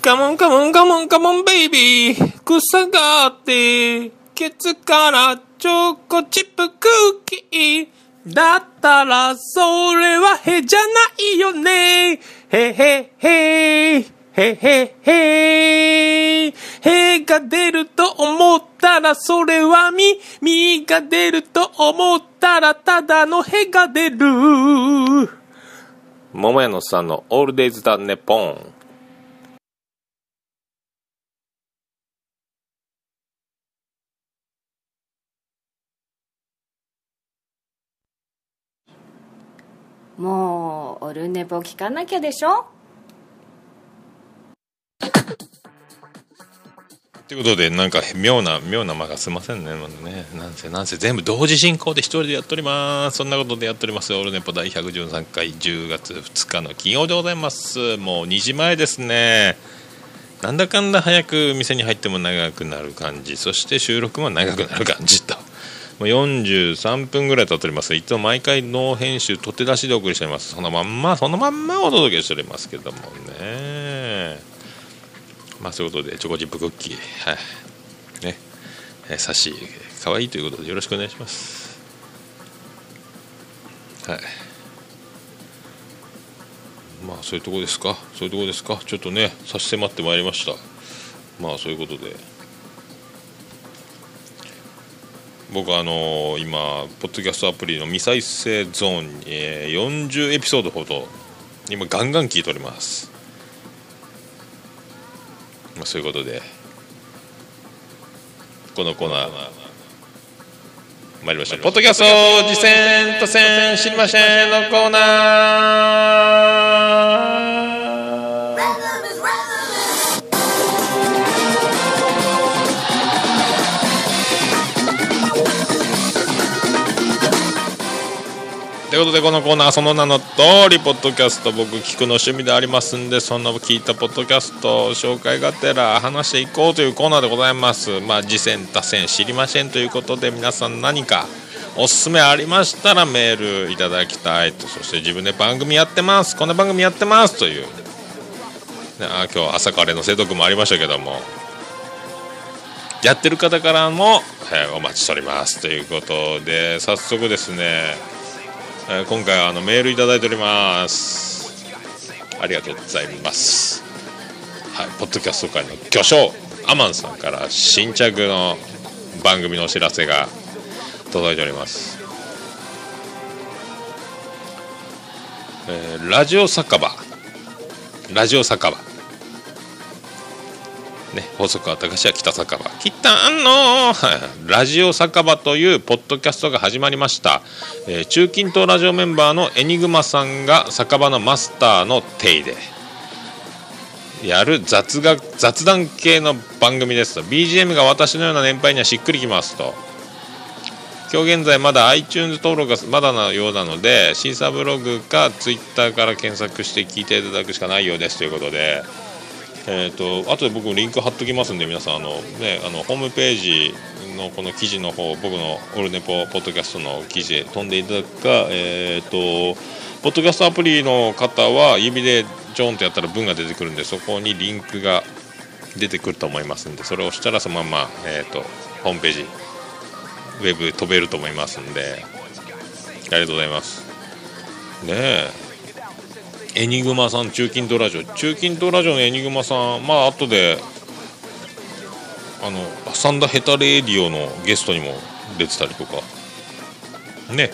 カモンカモンカモンカモンベイビー草があってケツからチョコチップクッキー。だったらそれはへじゃないよね。へへへ。へへへへが出ると思ったらそれはみ、みが出ると思ったらただのへが出る。桃屋のさんのオールデイズだネポン。もうオルネポ聞かなきゃでしょ？ということで、なんか妙な、妙な間がすいませんね。まねなんせ、なんせ全部同時進行で一人でやっております。そんなことでやっております。オールネポ第113回10月2日の金曜でございます。もう2時前ですね。なんだかんだ早く店に入っても長くなる感じ。そして収録も長くなる感じと。もう43分ぐらい経っております。いつも毎回ノー編集、取って出しでお送りしております。そのまんま、そのまんまお届けしておりますけどもね。まあそういうことでチョコチップクッキーはい。ね。えー差し可愛いということでよろしくお願いします。はい。まあそういうとこですか？そういうとこですか？ちょっとね差し迫ってまいりました。まあそういうことで。僕あのー今ポッドキャストアプリの未再生ゾーンに、えー40エピソードほど今ガンガン聞いております。まあ、そういうことでこのコーナー参りましょう。ポッドキャスト次戦と戦知りませんのコーナー。いうことでこのコーナーその名の通りポッドキャスト僕聞くの趣味でありますんでそんな聞いたポッドキャスト紹介がてら話していこうというコーナーでございます。まあ次戦多戦知りませんということで皆さん何かおすすめありましたらメールいただきたいと。そして自分で番組やってます。こんな番組やってますという、ね、あ今日朝カレーの瀬戸君もありましたけども。やってる方からも、えーお待ちしております。ということで早速ですね。えー今回はあのメールいただいております。ありがとうございます。はいポッドキャスト界の巨匠アマンさんから新着の番組のお知らせが届いております、えーラジオ酒場。ラジオ酒場。ね、細川隆は北酒場北の ラジオ酒場というポッドキャストが始まりました、えー中近東ラジオメンバーのエニグマさんが酒場のマスターの手でやる雑学雑談系の番組ですと。BGM が私のような年配にはしっくりきますと。今日現在まだ iTunes 登録がまだなようなのでシーサーブログか Twitter から検索して聞いていただくしかないようですということで。えー、と後で僕もリンク貼っときますんで皆さんあの、ね、あのホームページのこの記事の方僕のオルネポポッドキャストの記事へ飛んでいただくか、えー、とポッドキャストアプリの方は指でジョンとやったら文が出てくるんでそこにリンクが出てくると思いますんでそれをしたらそのまま、えー、とホームページウェブ飛べると思いますんでありがとうございます。ねえ。エニグマさん中近東ラジオ。中近東ラジオのエニグマさんまあ後であのサンダヘタレーディオのゲストにも出てたりとか。ね。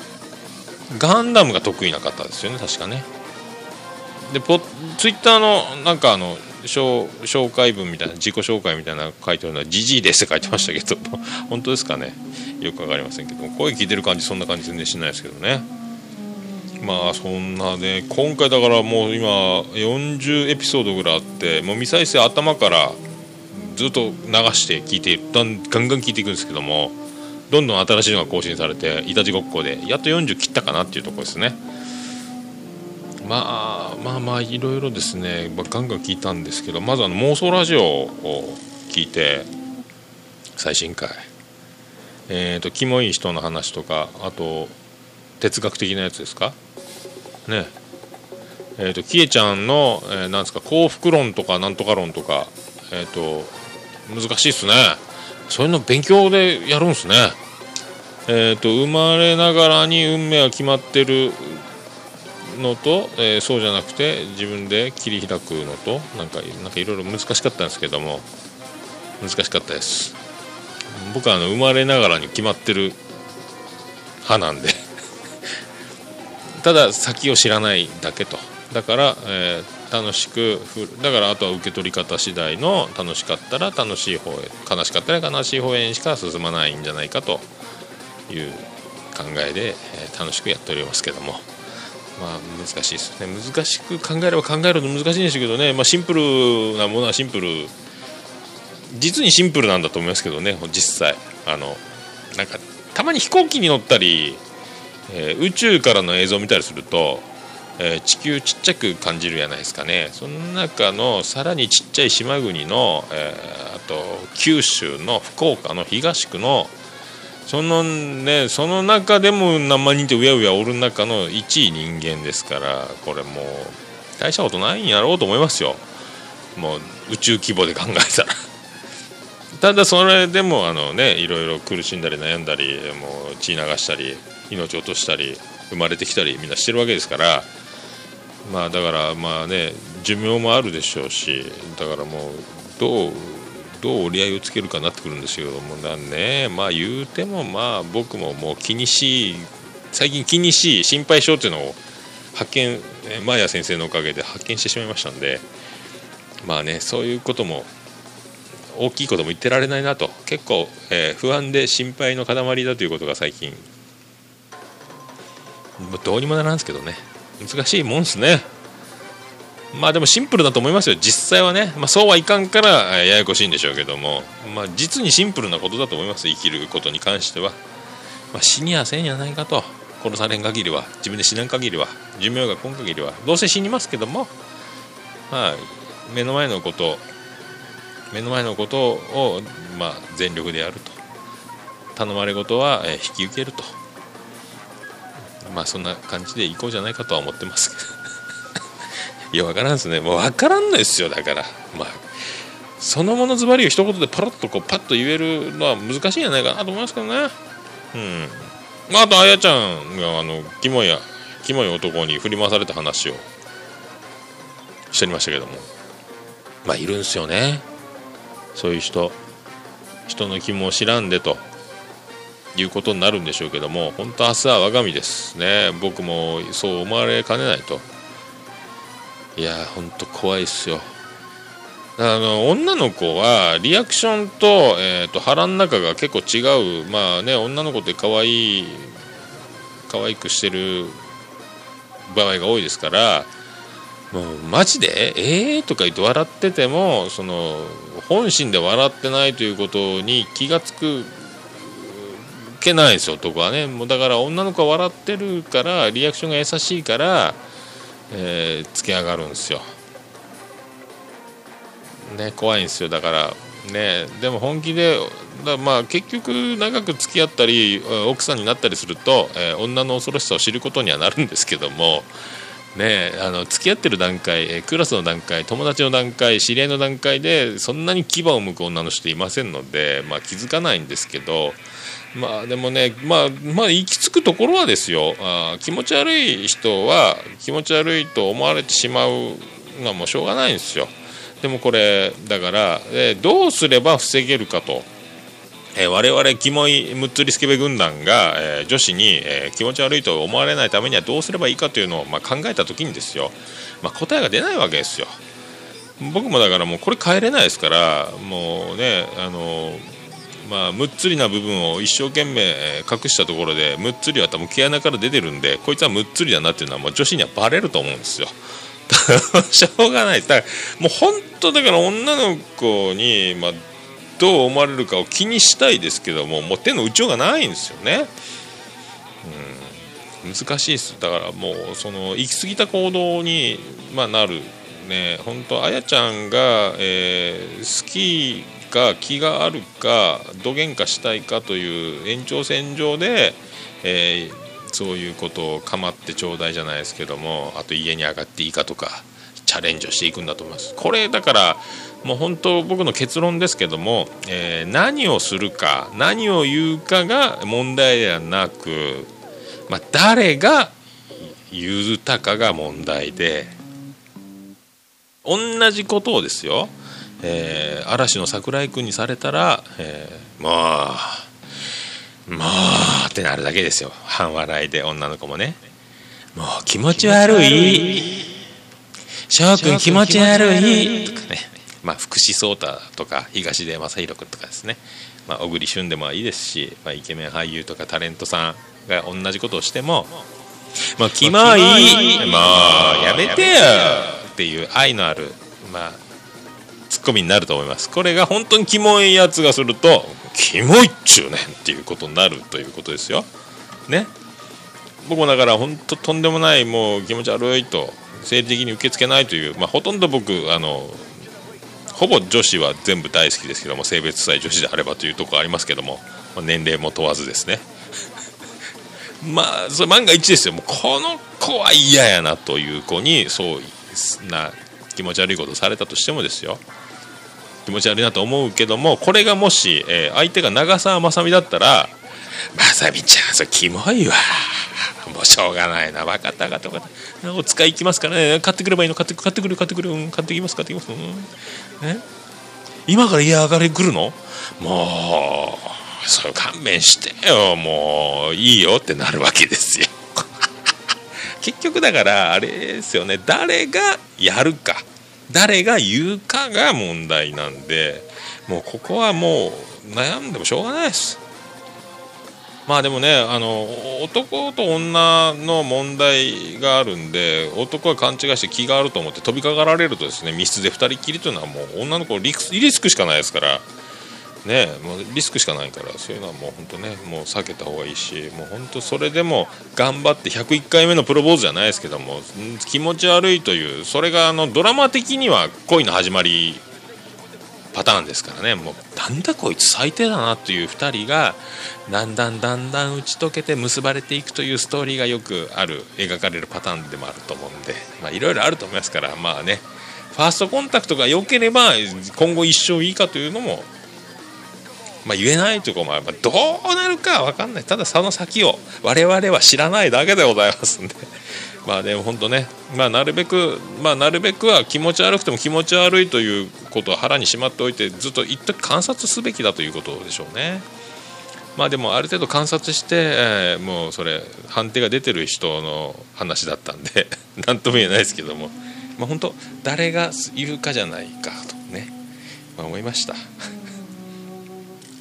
ガンダムが得意な方ですよね確かね。でポツイッターのなんかあの紹介文みたいな自己紹介みたいな書いてあるのは「ジジイです」って書いてましたけど本当ですかね。よくわかりませんけど声聞いてる感じそんな感じ全然しないですけどね。まあそんなね今回だからもう今40エピソードぐらいあってもう未再生頭からずっと流して聞いてだんガンガン聞いていくんですけどもどんどん新しいのが更新されていたちごっこでやっと40切ったかなっていうとこですね。まあまあまあいろいろですね、まあガンガン聞いたんですけどまずあの妄想ラジオを聞いて最新回。えっ、とキモい人の話とかあと哲学的なやつですか？ね。えー、とキエちゃんの、えーなんですか幸福論とかなんとか論とかえっ、と難しいっすね。そういうの勉強でやるんすね。えっ、と生まれながらに運命が決まってるのと、えーそうじゃなくて自分で切り開くのとなんかなんかいろいろ難しかったんですけども難しかったです。僕はあの生まれながらに決まってる派なんで。ただ先を知らないだけと。だから、えー楽しくだからあとは受け取り方次第の楽しかったら楽しい方へ悲しかったら悲しい方へにしか進まないんじゃないかと。いう考えで、えー楽しくやっておりますけども。まあ難しいですね。難しく考えれば考えると難しいんですけどね、まあ、シンプルなものはシンプル。実にシンプルなんだと思いますけどね実際。あのなんかたまに飛行機に乗ったり、えー宇宙からの映像を見たりすると、えー地球ちっちゃく感じるじゃないですかねその中のさらにちっちゃい島国の、えーあと九州の福岡の東区のそのねその中でも何万人ってうやうやおる中の一位人間ですからこれもう大したことないんやろうと思いますよもう宇宙規模で考えたら。ただそれでもあのねいろいろ苦しんだり悩んだりもう血流したり命を落としたり生まれてきたりみんなしてるわけですから。まあだからまあね寿命もあるでしょうしだからもうどうどう折り合いをつけるかなってくるんですけどもだねまあ言うてもまあ僕ももう気にし最近気にしい心配性っていうのを発見えマーヤ先生のおかげで発見してしまいましたんでまあねそういうことも大きいことも言ってられないなと。結構、えー不安で心配の塊だということが最近どうにもならんすけどね。難しいもんですね。まあでもシンプルだと思いますよ。実際はね、まあ、そうはいかんからややこしいんでしょうけども、まあ、実にシンプルなことだと思います。生きることに関しては、まあ、死にはせんやないかと。殺されん限りは。自分で死なん限りは。寿命が今限りは。どうせ死にますけども。まあ目の前のこと目の前のことを、まあ、全力でやると。頼まれ事は、引き受けると。まあそんな感じでいこうじゃないかとは思ってますけど。いや分からんですね。もう分からんのですよだから。まあそのものズバリを一言でパラッとこうパッと言えるのは難しいんじゃないかなと思いますけどね。うん。まああとあやちゃんがあのキモいやキモい男に振り回された話をしておりましたけども。まあいるんすよね。そういう人。人の気も知らんでと。いうことになるんでしょうけども本当明日は我が身ですね。僕もそう思われかねないと。いや本当怖いっすよ。あの女の子はリアクションと,、えー、と腹の中が結構違う。まあね女の子って可愛い可愛くしてる場合が多いですからもうマジで「えー?」とか言って笑っててもその本心で笑ってないということに気が付くけないですよ男はね。もうだから女の子は笑ってるからリアクションが優しいから、えー、つけ上がるんですよ。ね怖いんですよ。だからねでも本気でだまあ結局長く付き合ったり奥さんになったりすると、えー女の恐ろしさを知ることにはなるんですけどもねあの付き合ってる段階、えークラスの段階友達の段階知り合いの段階でそんなに牙を向く女の人いませんので、まあ、気づかないんですけどまあでもねまあまあ行き着くところはですよ。あ気持ち悪い人は気持ち悪いと思われてしまうのはもうしょうがないんですよ。でもこれだから、えーどうすれば防げるかと、えー我々キモいむっつりスケベ軍団が、えー女子に、えー気持ち悪いと思われないためにはどうすればいいかというのを、まあ、考えた時にですよ、まあ、答えが出ないわけですよ。僕もだからもうこれ変えれないですからもうねあのまあ、むっつりな部分を一生懸命隠したところでむっつりは多分毛穴から出てるんでこいつはむっつりだなっていうのはもう女子にはバレると思うんですよ。しょうがない。だからもう本当だから女の子に、まあ、どう思われるかを気にしたいですけどももう手の打ちようがないんですよね。うん。難しいです。だからもうその行き過ぎた行動に、まあ、なるね。本当あやちゃんが、えー好きか気があるかどげんかしたいかという延長線上で、えーそういうことを構ってちょうだいじゃないですけどもあと家に上がっていいかとかチャレンジをしていくんだと思います。これだからもう本当僕の結論ですけども、えー何をするか何を言うかが問題ではなく、まあ、誰が言うたかが問題で同じことをですよ、えー嵐の桜井君にされたら、えーまあまあってなるだけですよ。半笑いで女の子もね。もう気持ち悪い。翔くん気持ち悪い。とかね。まあ福士蒼太とか東出昌大君とかですね、まあ、小栗旬でもいいですし、まあ、イケメン俳優とかタレントさんが同じことをしてももうキモい。もうやめてよ。っていう愛のあるまあツッコミになると思います。これが本当にキモいやつがするとキモいっちゅうねんっていうことになるということですよ。ね。僕もだから本当とんでもないもう気持ち悪いと生理的に受け付けないという、まあ、ほとんど僕あのほぼ女子は全部大好きですけども性別さえ女子であればというところありますけども、まあ年齢も問わずですね。まあそれ万が一ですよ。もうこの子は嫌やなという子にそうな気持ち悪いことされたとしてもですよ。気持ち悪いなと思うけどもこれがもし、えー相手が長澤まさみだったら「まさみちゃんそれキモいわ。もうしょうがないな。分かった分かった分かったお使い行きますからね。買ってくればいいの。買って買ってくる買ってくる、うん、買ってきます買ってきます、うん、ね。今から嫌がり来るの？もうそれ勘弁してよ。もういいよってなるわけですよ。結局だからあれですよね。誰がやるか。誰が言うかが問題なんでもうここはもう悩んでもしょうがないです。まあでもねあの男と女の問題があるんで男は勘違いして気があると思って飛びかかられるとですね密室で2人きりというのはもう女の子リリスクしかないですから。ねもうリスクしかないからそういうのはもう本当ねもう避けた方がいいしもう本当それでも頑張って101回目のプロポーズじゃないですけども気持ち悪いというそれがあのドラマ的には恋の始まりパターンですからねもうなんだこいつ最低だなという2人がだんだんだんだん打ち解けて結ばれていくというストーリーがよくある描かれるパターンでもあると思うんでいろいろあると思いますからまあねファーストコンタクトが良ければ今後一生いいかというのもまあ、言えないところもある、まあ、どうなるかは分かんない。ただその先を我々は知らないだけでございますんで。まあでも本当ね、まあ、なるべく、まあ、なるべくは気持ち悪くても気持ち悪いということを腹にしまっておいてずっと一時観察すべきだということでしょうね。まあでもある程度観察して、えーもうそれ判定が出てる人の話だったんで 何とも言えないですけども、まあ、本当誰が言うかじゃないかとね、まあ、思いました。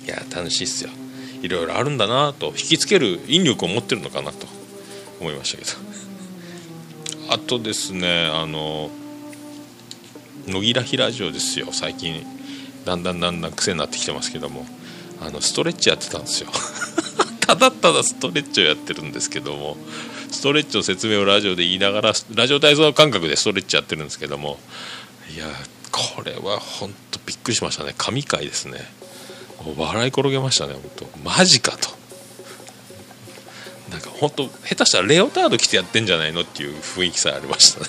いや楽しいっすよ。いろいろあるんだなと引きつける引力を持ってるのかなと思いましたけど。あとですねあの野木らひラジオですよ。最近だんだんだんだん癖になってきてますけども。あのストレッチやってたんですよ。ただただストレッチをやってるんですけども。ストレッチの説明をラジオで言いながらラジオ体操感覚でストレッチやってるんですけども。いやこれは本当びっくりしましたね。神回ですね。笑い転げましたね本当。マジかと。なんか本当下手したらレオタード着てやってんじゃないのっていう雰囲気さえありましたね。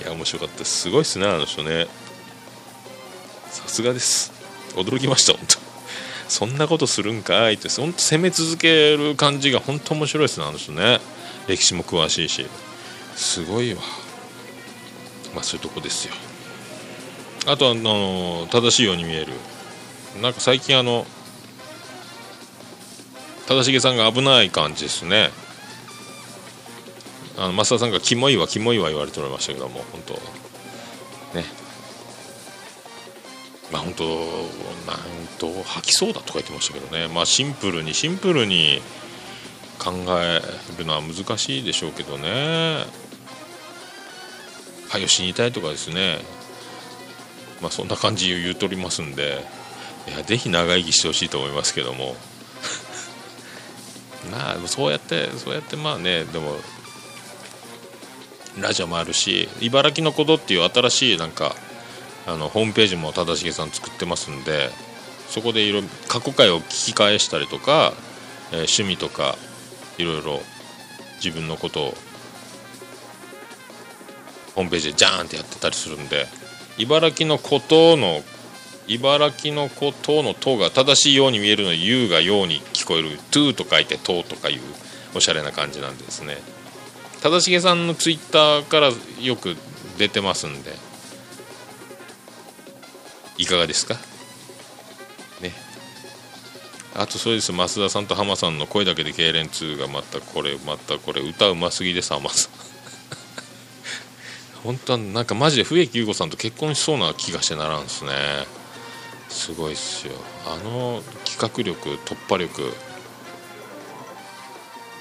いや面白かったす。ごいっすねあの人ね。さすがです。驚きました本当。そんなことするんかいって。本当攻め続ける感じが本当面白いですねあの人ね。歴史も詳しいし。すごいわ。まあそういうとこですよ。あとあの正しいように見える。なんか最近あの正成さんが危ない感じですね。あの増田さんが「キモいわキモいわ」言われておりましたけども本当。ね。まあ本当なんと吐きそうだとか言ってましたけどね。まあシンプルにシンプルに考えるのは難しいでしょうけどね。はよ死にたいとかですね。まあそんな感じを言うとりますんでいやぜひ長生きしてほしいと思いますけども。まあそうやってそうやってまあねでもラジオもあるし「茨城のこと」っていう新しいなんかあのホームページも忠重さん作ってますんでそこでいろ過去回を聞き返したりとか、えー趣味とかいろいろ自分のことをホームページでジャーンってやってたりするんで茨城のことの茨城のことの「と」が正しいように見えるのに「ゆ」が「よう」に聞こえる「トゥ」と書いて「と」とかいうおしゃれな感じなんですね。忠重さんのツイッターからよく出てますんで。いかがですか？ね。あとそうです。増田さんと浜さんの声だけで痙攣2がまたこれまたこれ。歌うますぎです浜さん。本当はなんかマジで笛木優子さんと結婚しそうな気がしてならんすね。すごいっすよ。あの企画力突破力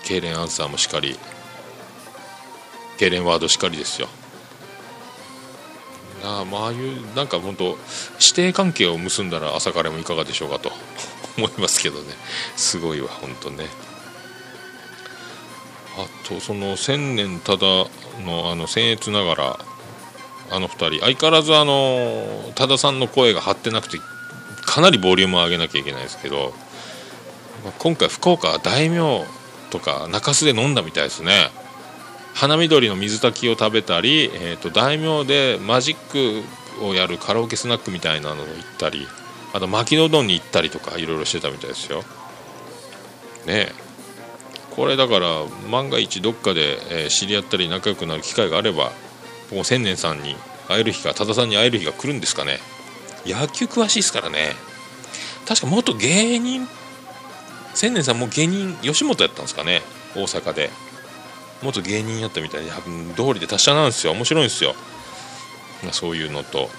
痙攣アンサーもしかり痙攣ワードしかりですよ。ああまああいうなんか本当師弟関係を結んだら朝からもいかがでしょうかと 思いますけどね。すごいわ本当ね。あとその千年ただのあの僭越ながらあの2人相変わらずあの多田さんの声が張ってなくてかなりボリュームを上げなきゃいけないですけど、今回福岡は大名とか中洲で飲んだみたいですね。花緑の水炊きを食べたり、えー、と大名でマジックをやるカラオケスナックみたいなのを行ったりあと牧野うどんに行ったりとかいろいろしてたみたいですよ。ねえ。これだから万が一どっかで、え知り合ったり仲良くなる機会があればもう千年さんに会える日が多田さんに会える日が来るんですかね。野球詳しいですからね。確か元芸人千年さんも芸人吉本やったんですかね。大阪で。元芸人やったみたいで多分通りで達者なんですよ。面白いんですよ。そういうのと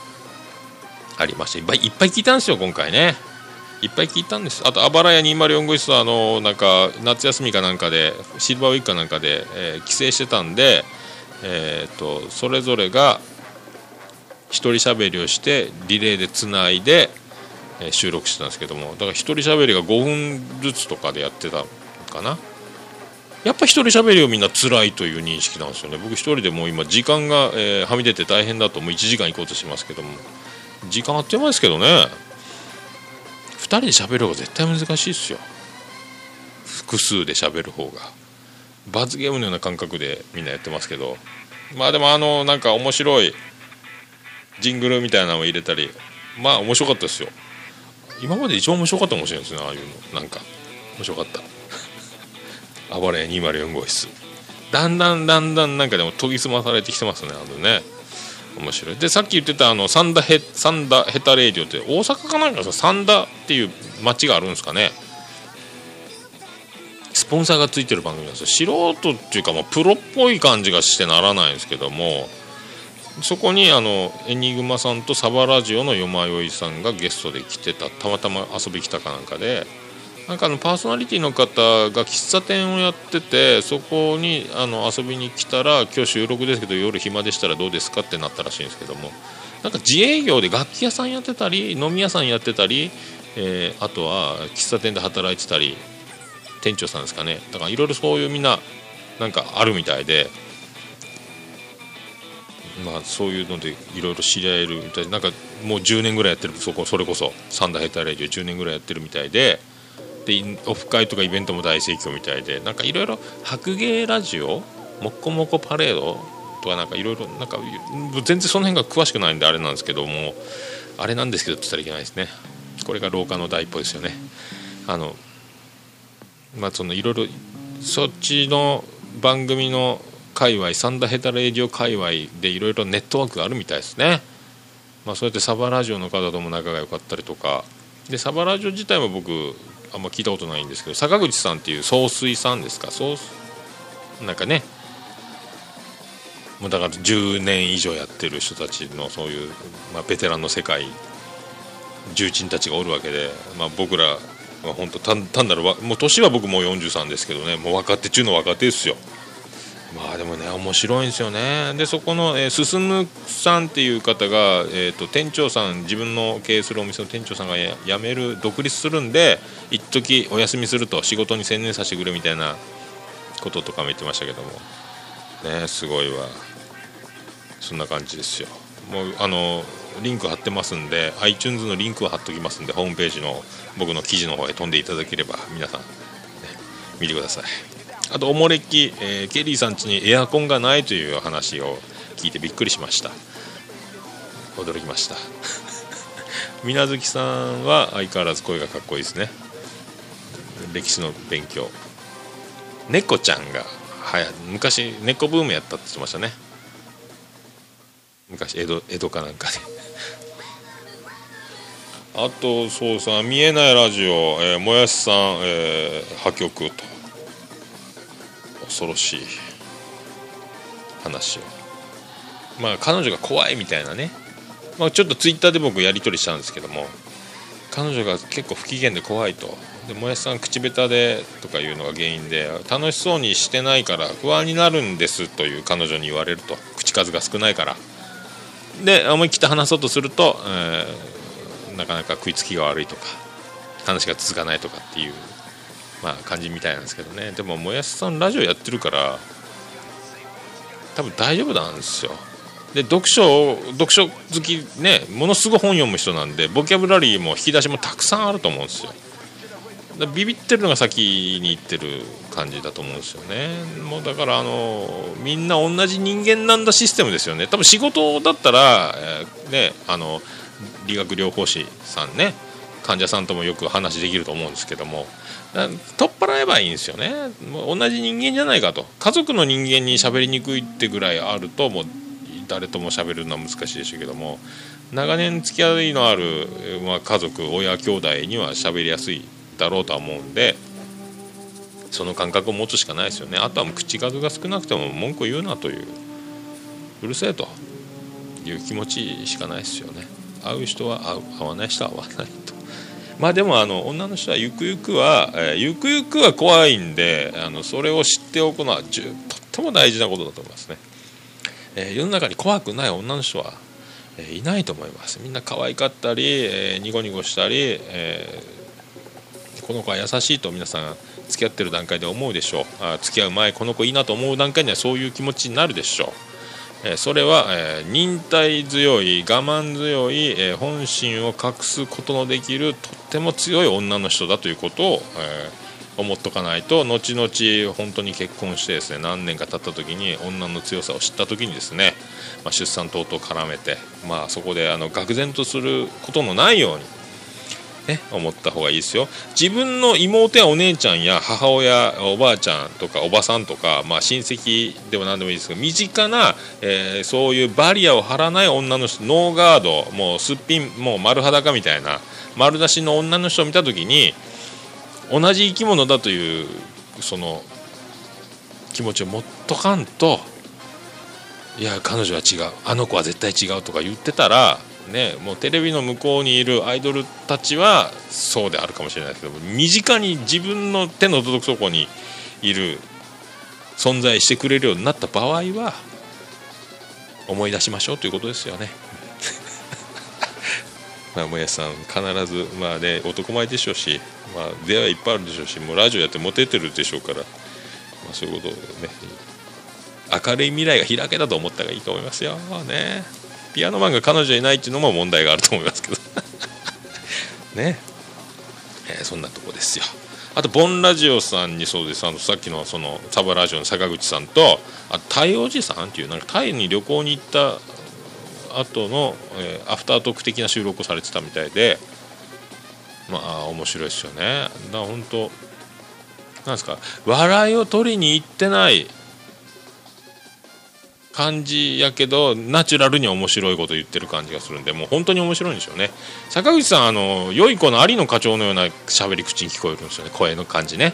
ありましていっぱいいっぱい聞いたんですよ今回ね。いっぱい聞いたんです。あとあばらや204号室はあのなんか夏休みかなんかでシルバーウィークかなんかで、えー帰省してたんでえー、とそれぞれが一人喋りをしてリレーでつないで、えー収録してたんですけどもだから一人喋りが5分ずつとかでやってたのかな。やっぱ一人喋りをみんな辛いという認識なんですよね。僕一人でもう今時間が、えーはみ出て大変だともう1時間行こうとしますけども。時間あっという間ですけどね。人で喋る方が絶対難しいですよ。複数で喋る方が。罰ゲームのような感覚でみんなやってますけど。まあでもあのなんか面白いジングルみたいなのを入れたり。まあ面白かったですよ。今まで一番面白かったかもしれないですねああいうの。なんか面白かった。暴れ204号室。だんだんだんだんなんかでも研ぎ澄まされてきてますねあのね。面白い。でさっき言ってたあのサンダヘサンダヘタレイディオって大阪かなんかさサンダっていう町があるんですかね。スポンサーがついてる番組なんですよ。素人っていうかもうプロっぽい感じがしてならないんですけどもそこにあのエニグマさんとサバラジオのよまよいさんがゲストで来てたたまたま遊び来たかなんかでなんかあのパーソナリティの方が喫茶店をやっててそこにあの遊びに来たら今日収録ですけど夜暇でしたらどうですかってなったらしいんですけども。なんか自営業で楽器屋さんやってたり飲み屋さんやってたり、えーあとは喫茶店で働いてたり店長さんですかね。だからいろいろそういうみんななんかあるみたいで。まあ、そういうのでいろいろ知り合えるみたいでなんかもう10年ぐらいやってるそこそれこそサンダーヘタレディオ10年ぐらいやってるみたいで。でオフ会とかイベントも大盛況みたいでなんかいろいろ白芸ラジオもっこもこパレードとかなんかいろいろなんか全然その辺が詳しくないんであれなんですけどもあれなんですけどって言ったらいけないですね。これが廊下の第一歩ですよね。あのまあそのいろいろそっちの番組の界隈サンダーヘタレディオ界隈でいろいろネットワークがあるみたいですね。まあそうやってサバラジオの方とも仲が良かったりとか。でサバラジオ自体も僕あんま聞いたことないんですけど坂口さんっていう総帥さんですか？総なんかね。もうだから10年以上やってる人たちのそういう、まあ、ベテランの世界重鎮たちがおるわけで、まあ、僕らは本当単単なるわもう年は僕もう43ですけどねもう若手中の若手ですよ。まあでもね面白いんですよね。でそこの、えー、進さんっていう方が、えー、と店長さん自分の経営するお店の店長さんが辞める独立するんで一時お休みすると仕事に専念させてくれみたいなこととかも言ってましたけども。ねすごいわ。そんな感じですよ。もうあのリンク貼ってますんで iTunes のリンクは貼っときますんでホームページの僕の記事の方へ飛んでいただければ皆さん、ね、見てください。あとおもれき、えーケリーさん家にエアコンがないという話を聞いてびっくりしました。驚きました。水無月さんは相変わらず声がかっこいいですね。歴史の勉強。猫ちゃんがはや昔猫ブームやったって言ってましたね。昔江戸江戸かなんかで。あとそうさ見えないラジオ、えーもやしさん、えー破局と。恐ろしい話を。まあ彼女が怖いみたいなね、まあ、ちょっとツイッターで僕やり取りしたんですけども彼女が結構不機嫌で怖いと。でもやしさん口下手でとかいうのが原因で楽しそうにしてないから不安になるんですという彼女に言われると。口数が少ないから。で思い切って話そうとすると、えーなかなか食いつきが悪いとか話が続かないとかっていう、まあ、感じみたいなんですけどね。でももやしさんラジオやってるから多分大丈夫なんですよ。で読書を読書好きねものすごい本読む人なんでボキャブラリーも引き出しもたくさんあると思うんですよ。だビビってるのが先に行ってる感じだと思うんですよね。もうだからあのみんな同じ人間なんだシステムですよね。多分仕事だったら、えーねあの理学療法士さんね。患者さんともよく話できると思うんですけども取っ払えばいいんですよね。もう同じ人間じゃないかと。家族の人間に喋りにくいってぐらいあるともう誰とも喋るのは難しいでしょうけども長年付き合いのある、まあ、家族親兄弟には喋りやすいだろうとは思うんでその感覚を持つしかないですよね。あとはもう口数が少なくても文句言うなといううるせえという気持ちしかないですよね。会う人は会う会わない人は会わない。まあでもあの女の人はゆくゆくは、えーゆくゆくは怖いんであのそれを知っておくのはじゅとっても大事なことだと思いますね、えー世の中に怖くない女の人は、えーいないと思います。みんな可愛かったり、えーニコニコしたり、えーこの子は優しいと皆さん付き合ってる段階で思うでしょう。あ付き合う前この子いいなと思う段階にはそういう気持ちになるでしょう。それは、え忍耐強い我慢強い、え本心を隠すことのできるとっても強い女の人だということを、え思っとかないと後々本当に結婚してですね何年か経った時に女の強さを知った時にですね、まあ、出産等々絡めて、まあ、そこであの愕然とすることのないように、ね、思った方がいいですよ。自分の妹やお姉ちゃんや母親おばあちゃんとかおばさんとか、まあ、親戚でも何でもいいですけど身近な、えーそういうバリアを張らない女の人ノーガードもうすっぴんもう丸裸みたいな丸出しの女の人を見た時に同じ生き物だというその気持ちを持っとかんといや彼女は違うあの子は絶対違うとか言ってたらねもうテレビの向こうにいるアイドルたちはそうであるかもしれないですけど身近に自分の手の届くとこにいる存在してくれるようになった場合は思い出しましょうということですよね。まあ、もやさん必ずまあね男前でしょうし、まあ、出会いいっぱいあるでしょうしもうラジオやってモテてるでしょうから、まあ、そういうことをね明るい未来が開けたと思った方がいいと思いますよねピアノマンが彼女いないっていうのも問題があると思いますけど。ね、えーそんなとこですよ。あとボンラジオさんにそうです。あのさっきのそのサバラジオの坂口さんとあタイおじさんっていうなんかタイに旅行に行った後の、えーアフタートーク的な収録をされてたみたいで。まあ面白いですよね。だから本当なんですか笑いを取りに行ってない感じやけどナチュラルに面白いこと言ってる感じがするんでもう本当に面白いんでしょうね。坂口さんあの良い子の有野課長のような喋り口に聞こえるんですよね。声の感じね。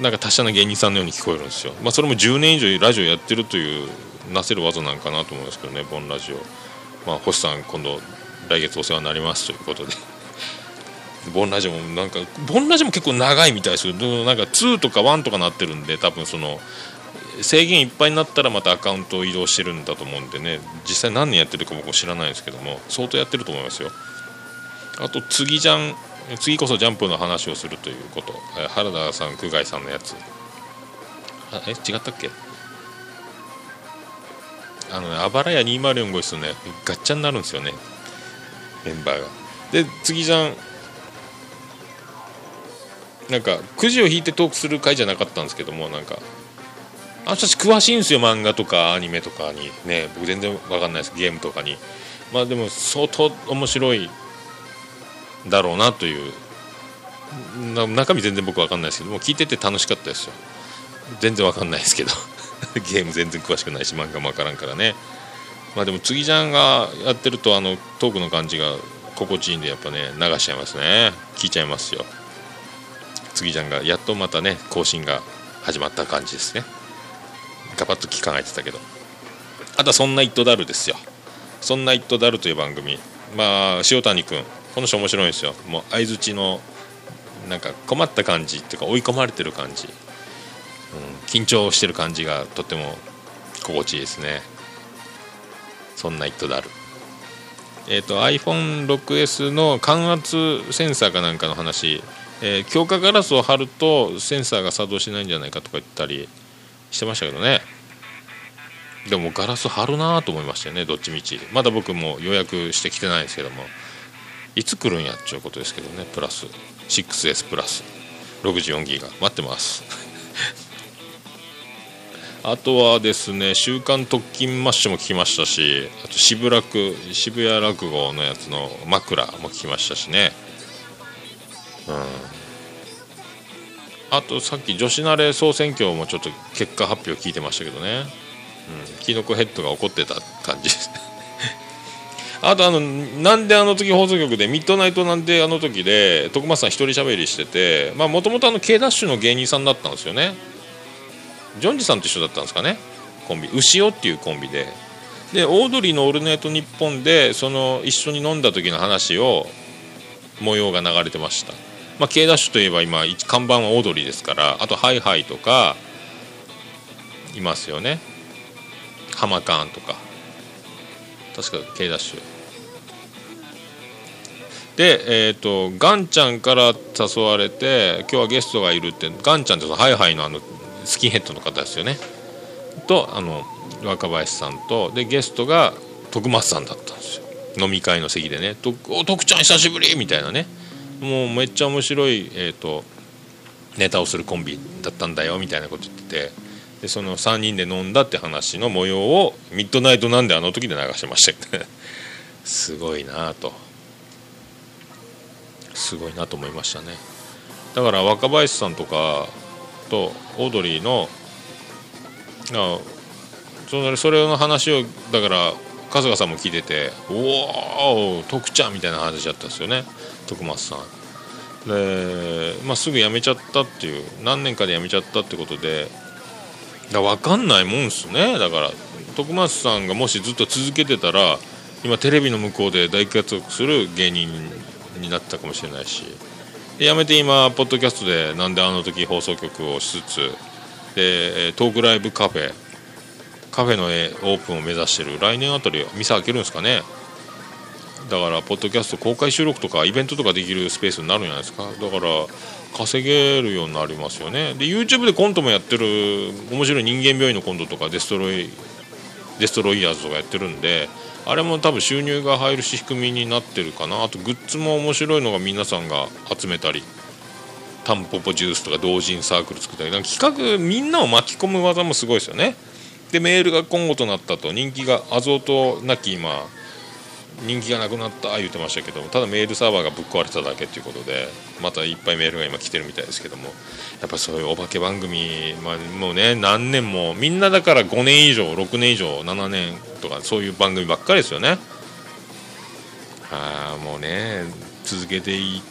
なんか達者な芸人さんのように聞こえるんですよ。まあそれも10年以上ラジオやってるというなせる技なんかなと思いますけどねボンラジオ。まあ星さん今度来月お世話になりますということで。ボンラジオもなんかボンラジオも結構長いみたいですけどなんか2とか1とかなってるんで多分その制限いっぱいになったらまたアカウントを移動してるんだと思うんでね。実際何年やってるか僕知らないですけども相当やってると思いますよ。あと次じゃん次こそジャンプの話をするということ。原田さん久我井さんのやつ。あえ違ったっけ？あのねあばらや204号室ね。ガッチャになるんですよね。メンバーが。で次じゃん。なんかくじを引いてトークする回じゃなかったんですけどもなんか。あの人たち詳しいんですよ漫画とかアニメとかに。ね僕全然わかんないです。ゲームとかに。まあでも相当面白いだろうなという。中身全然僕わかんないですけども聞いてて楽しかったですよ。全然わかんないですけど。ゲーム全然詳しくないし漫画もわからんからね。まあでも次じゃんがやってるとあのトークの感じが心地いいんでやっぱね流しちゃいますね。聞いちゃいますよ。次じゃんがやっとまたね更新が始まった感じですね。ガバッと聞かないてたけど。あとは「そんなイットダル」ですよ「そんなイットダル」という番組。まあ塩谷君この人面白いんですよ。もう相づちのなんか困った感じっていうか追い込まれてる感じ、うん、緊張してる感じがとっても心地いいですね。そんなイットダル。えー、と iPhone6S の感圧センサーかなんかの話、えー強化ガラスを貼るとセンサーが作動しないんじゃないかとか言ったり。してましたけどね。でもガラス貼るなと思いましたよねどっちみち。まだ僕も予約してきてないですけども。いつ来るんやっちゅうことですけどねプラス。6S プラス。64ギガ。待ってます。あとはですね「週刊特勤マッシュ」も聞きましたしあと渋楽渋谷落語のやつの枕も聞きましたしね。うん。あとさっき女子慣れ総選挙もちょっと結果発表聞いてましたけどね、うん、キノコヘッドが怒ってた感じです あとあのなんであの時放送局でミッドナイトなんであの時で徳松さん一人喋りしててまあもともと K ダッシュの芸人さんだったんですよね。ジョンジさんと一緒だったんですかね。コンビ。牛尾っていうコンビで。でオードリーの「オールナイトニッポン」でその一緒に飲んだ時の話を模様が流れてました。まあ K ダッシュといえば今看板はオードリーですからあとハイハイとかいますよね。ハマカーンとか。確か K ダッシュ。でえっ、とガンちゃんから誘われて今日はゲストがいるってガンちゃんってハイハイのあのスキンヘッドの方ですよね。とあの若林さんとでゲストが徳松さんだったんですよ。飲み会の席でね「とお徳ちゃん久しぶり!」みたいなね。もうめっちゃ面白い、えー、とネタをするコンビだったんだよみたいなこと言っててでその3人で飲んだって話の模様をミッドナイトなんであの時で流してましたよね。すごいなと。すごいなと思いましたね。だから若林さんとかとオードリーのあそそれの話をだから春日さんも聞いてて「おお徳ちゃん」みたいな話だったんですよね。徳松さん。で、まあ、すぐ辞めちゃったっていう何年かで辞めちゃったってことでだ分かんないもんっすね。だから徳松さんがもしずっと続けてたら今テレビの向こうで大活躍する芸人になったかもしれないし。で辞めて今ポッドキャストでなんであの時放送局をしつつでトークライブカフェ。カフェのオープンを目指してる。来年あたり店開けるんですかね。だからポッドキャスト公開収録とかイベントとかできるスペースになるんじゃないですか？だから稼げるようになりますよね。で YouTube でコントもやってる面白い人間病院のコントとかデストロイデストロイヤーズとかやってるんであれも多分収入が入る仕組みになってるかな。あとグッズも面白いのが皆さんが集めたりタンポポジュースとか同人サークル作ったりなんか企画みんなを巻き込む技もすごいですよね。でメールが今後となったと人気がアゾートなき今人気がなくなった言ってましたけどただメールサーバーがぶっ壊れただけということでまたいっぱいメールが今来てるみたいですけどもやっぱそういうお化け番組、まあ、もうね何年もみんなだから5年以上6年以上7年とかそういう番組ばっかりですよね。ああもうね続けていいっ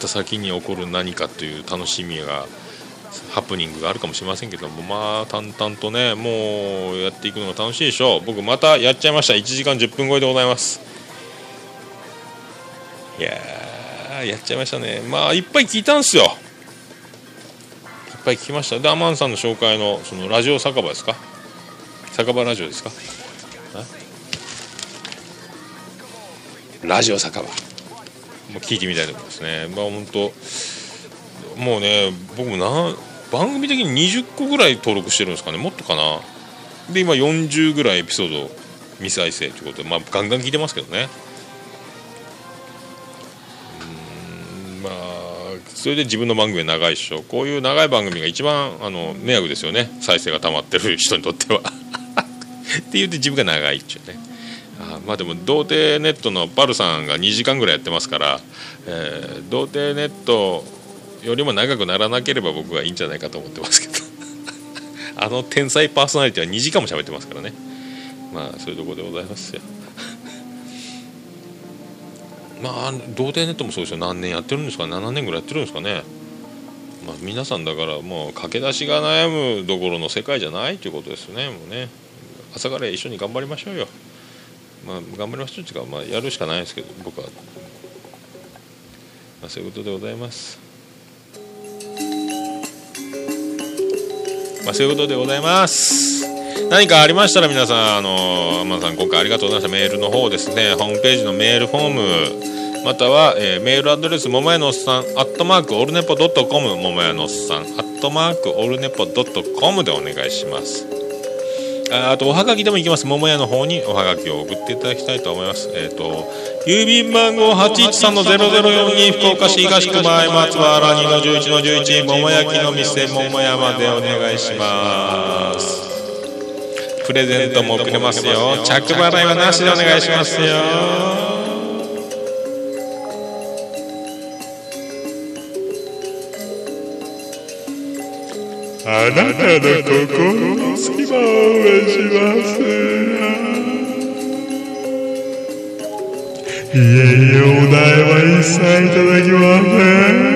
た先に起こる何かという楽しみがハプニングがあるかもしれませんけどもまあ淡々とねもうやっていくのが楽しいでしょう。僕またやっちゃいました。1時間10分超えでございます。いやーやっちゃいましたね。まあいっぱい聞いたんですよ。いっぱい聞きました。でアマンさんの紹介のそのラジオ酒場ですか？酒場ラジオですか？あ？ラジオ酒場。もう聞いてみたいと思いますね。まあ本当もうね僕もな番組的に20個ぐらい登録してるんですかね。もっとかな。で今40ぐらいエピソード未再生ということでまあガンガン聞いてますけどねそれで自分の番組は長いっしょ。こういう長い番組が一番あの迷惑ですよね。再生が溜まってる人にとっては。って言って自分が長いっちゅうね。あまあでも童貞ネットのバルさんが2時間ぐらいやってますから、えー童貞ネットよりも長くならなければ僕はいいんじゃないかと思ってますけど。あの天才パーソナリティは2時間も喋ってますからね。まあそういうとこでございますよ。まあ童貞ネットもそうですよ。何年やってるんですか7年ぐらいやってるんですかね。まあ皆さんだからもう駆け出しが悩むどころの世界じゃないということですね。もうね。朝から一緒に頑張りましょうよ。まあ頑張りましょうっていうか、まあ、やるしかないですけど僕は、まあ、そういうことでございます。まあ、そういうことでございます。何かありましたら皆さん、あの、天野さん今回ありがとうございました。メールの方ですね、ホームページのメールフォーム、または、えーメールアドレス、ももやのおっさん、アットマークオルネポドットコム、ももやのおっさん、アットマークオルネポドットコムでお願いします。ああと、おはがきでも行きます。桃屋の方におはがきを送っていただきたいと思います。えっ、と、郵便番号813-0042福岡市東区前松原2の11の11桃焼きの店桃屋までお願いします。プレゼントもくれますよ。着払いはなしでお願いしますよ。あなたの心の隙間を応援しますいえいえお題は一切いただきません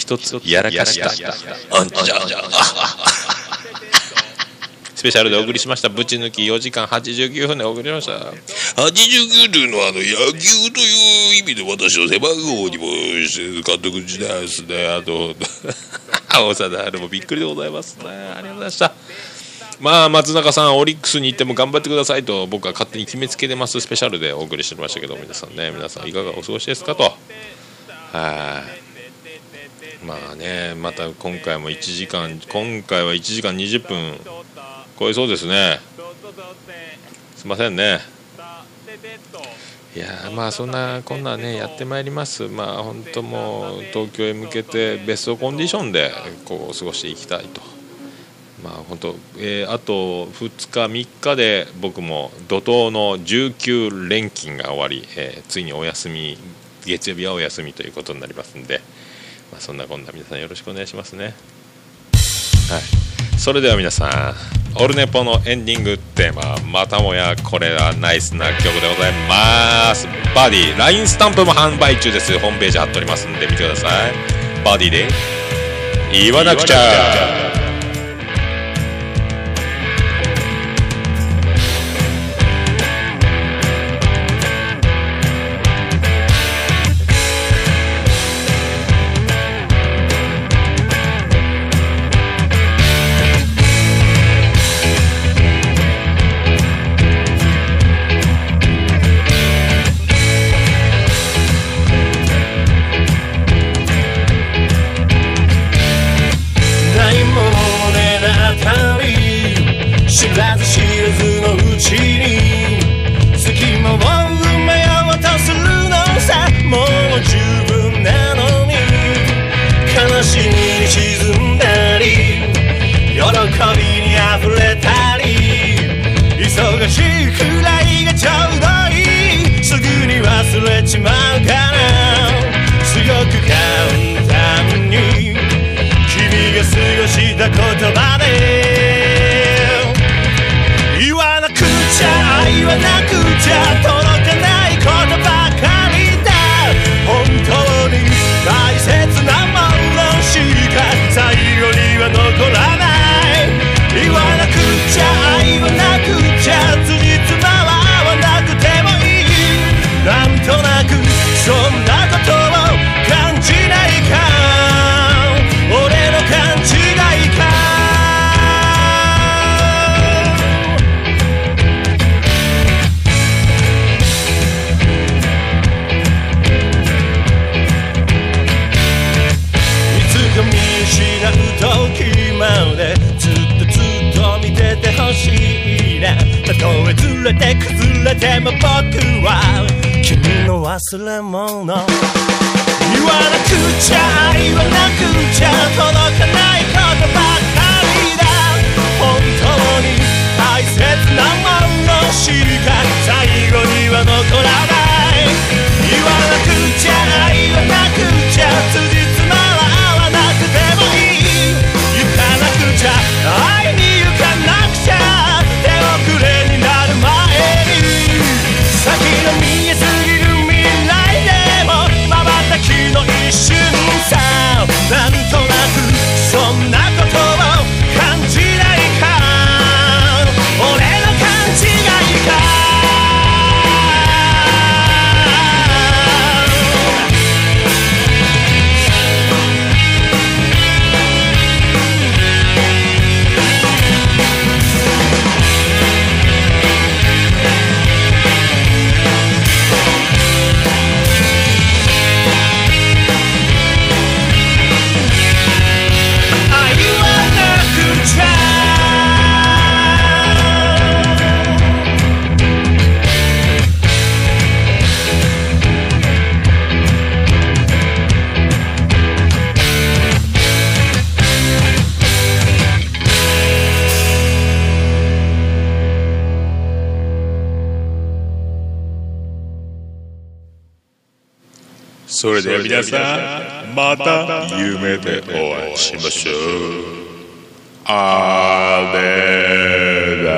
一つやらかした。あんちゃスペシャルでお送りしました。ぶち抜き4時間89分でお送りしました。89というのはあの野球という意味で私の背番号にも監督時代ですね。あと 大貞治もびっくりでございますね。ありがとうございました。まあ松中さんオリックスに行っても頑張ってくださいと僕は勝手に決めつけてます。スペシャルでお送りしてましたけど皆さんね皆さんいかがお過ごしですかと。はいまあねまた今回も1時間今回は1時間20分。超えそうですね。すいませんね。いやまあそんなこんなねやってまいります。まあ本当もう東京へ向けてベストコンディションでこう過ごしていきたいと。まあ本当、えーあと2日3日で僕も怒涛の19連勤が終わり、えーついにお休み月曜日はお休みということになりますんで、そんなこんな皆さんよろしくお願いしますね。はい。それでは皆さんオルネポのエンディングテーマまたもやこれはナイスな曲でございます。バディ LINE スタンプも販売中です。ホームページ貼っておりますんで見てください。バディで言わなくちゃ。Sulaiman. それでは皆さんまた夢でお会いしましょう。あれだ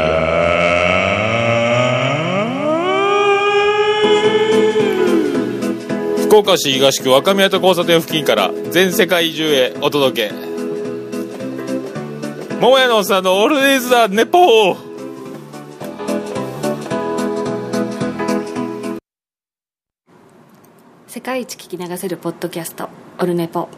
福岡市東区若宮と交差点付近から全世界中へお届け。桃屋のおっさんのオールディーズ・ザ・ネポー。世界一聞き流せるポッドキャストオルネポ。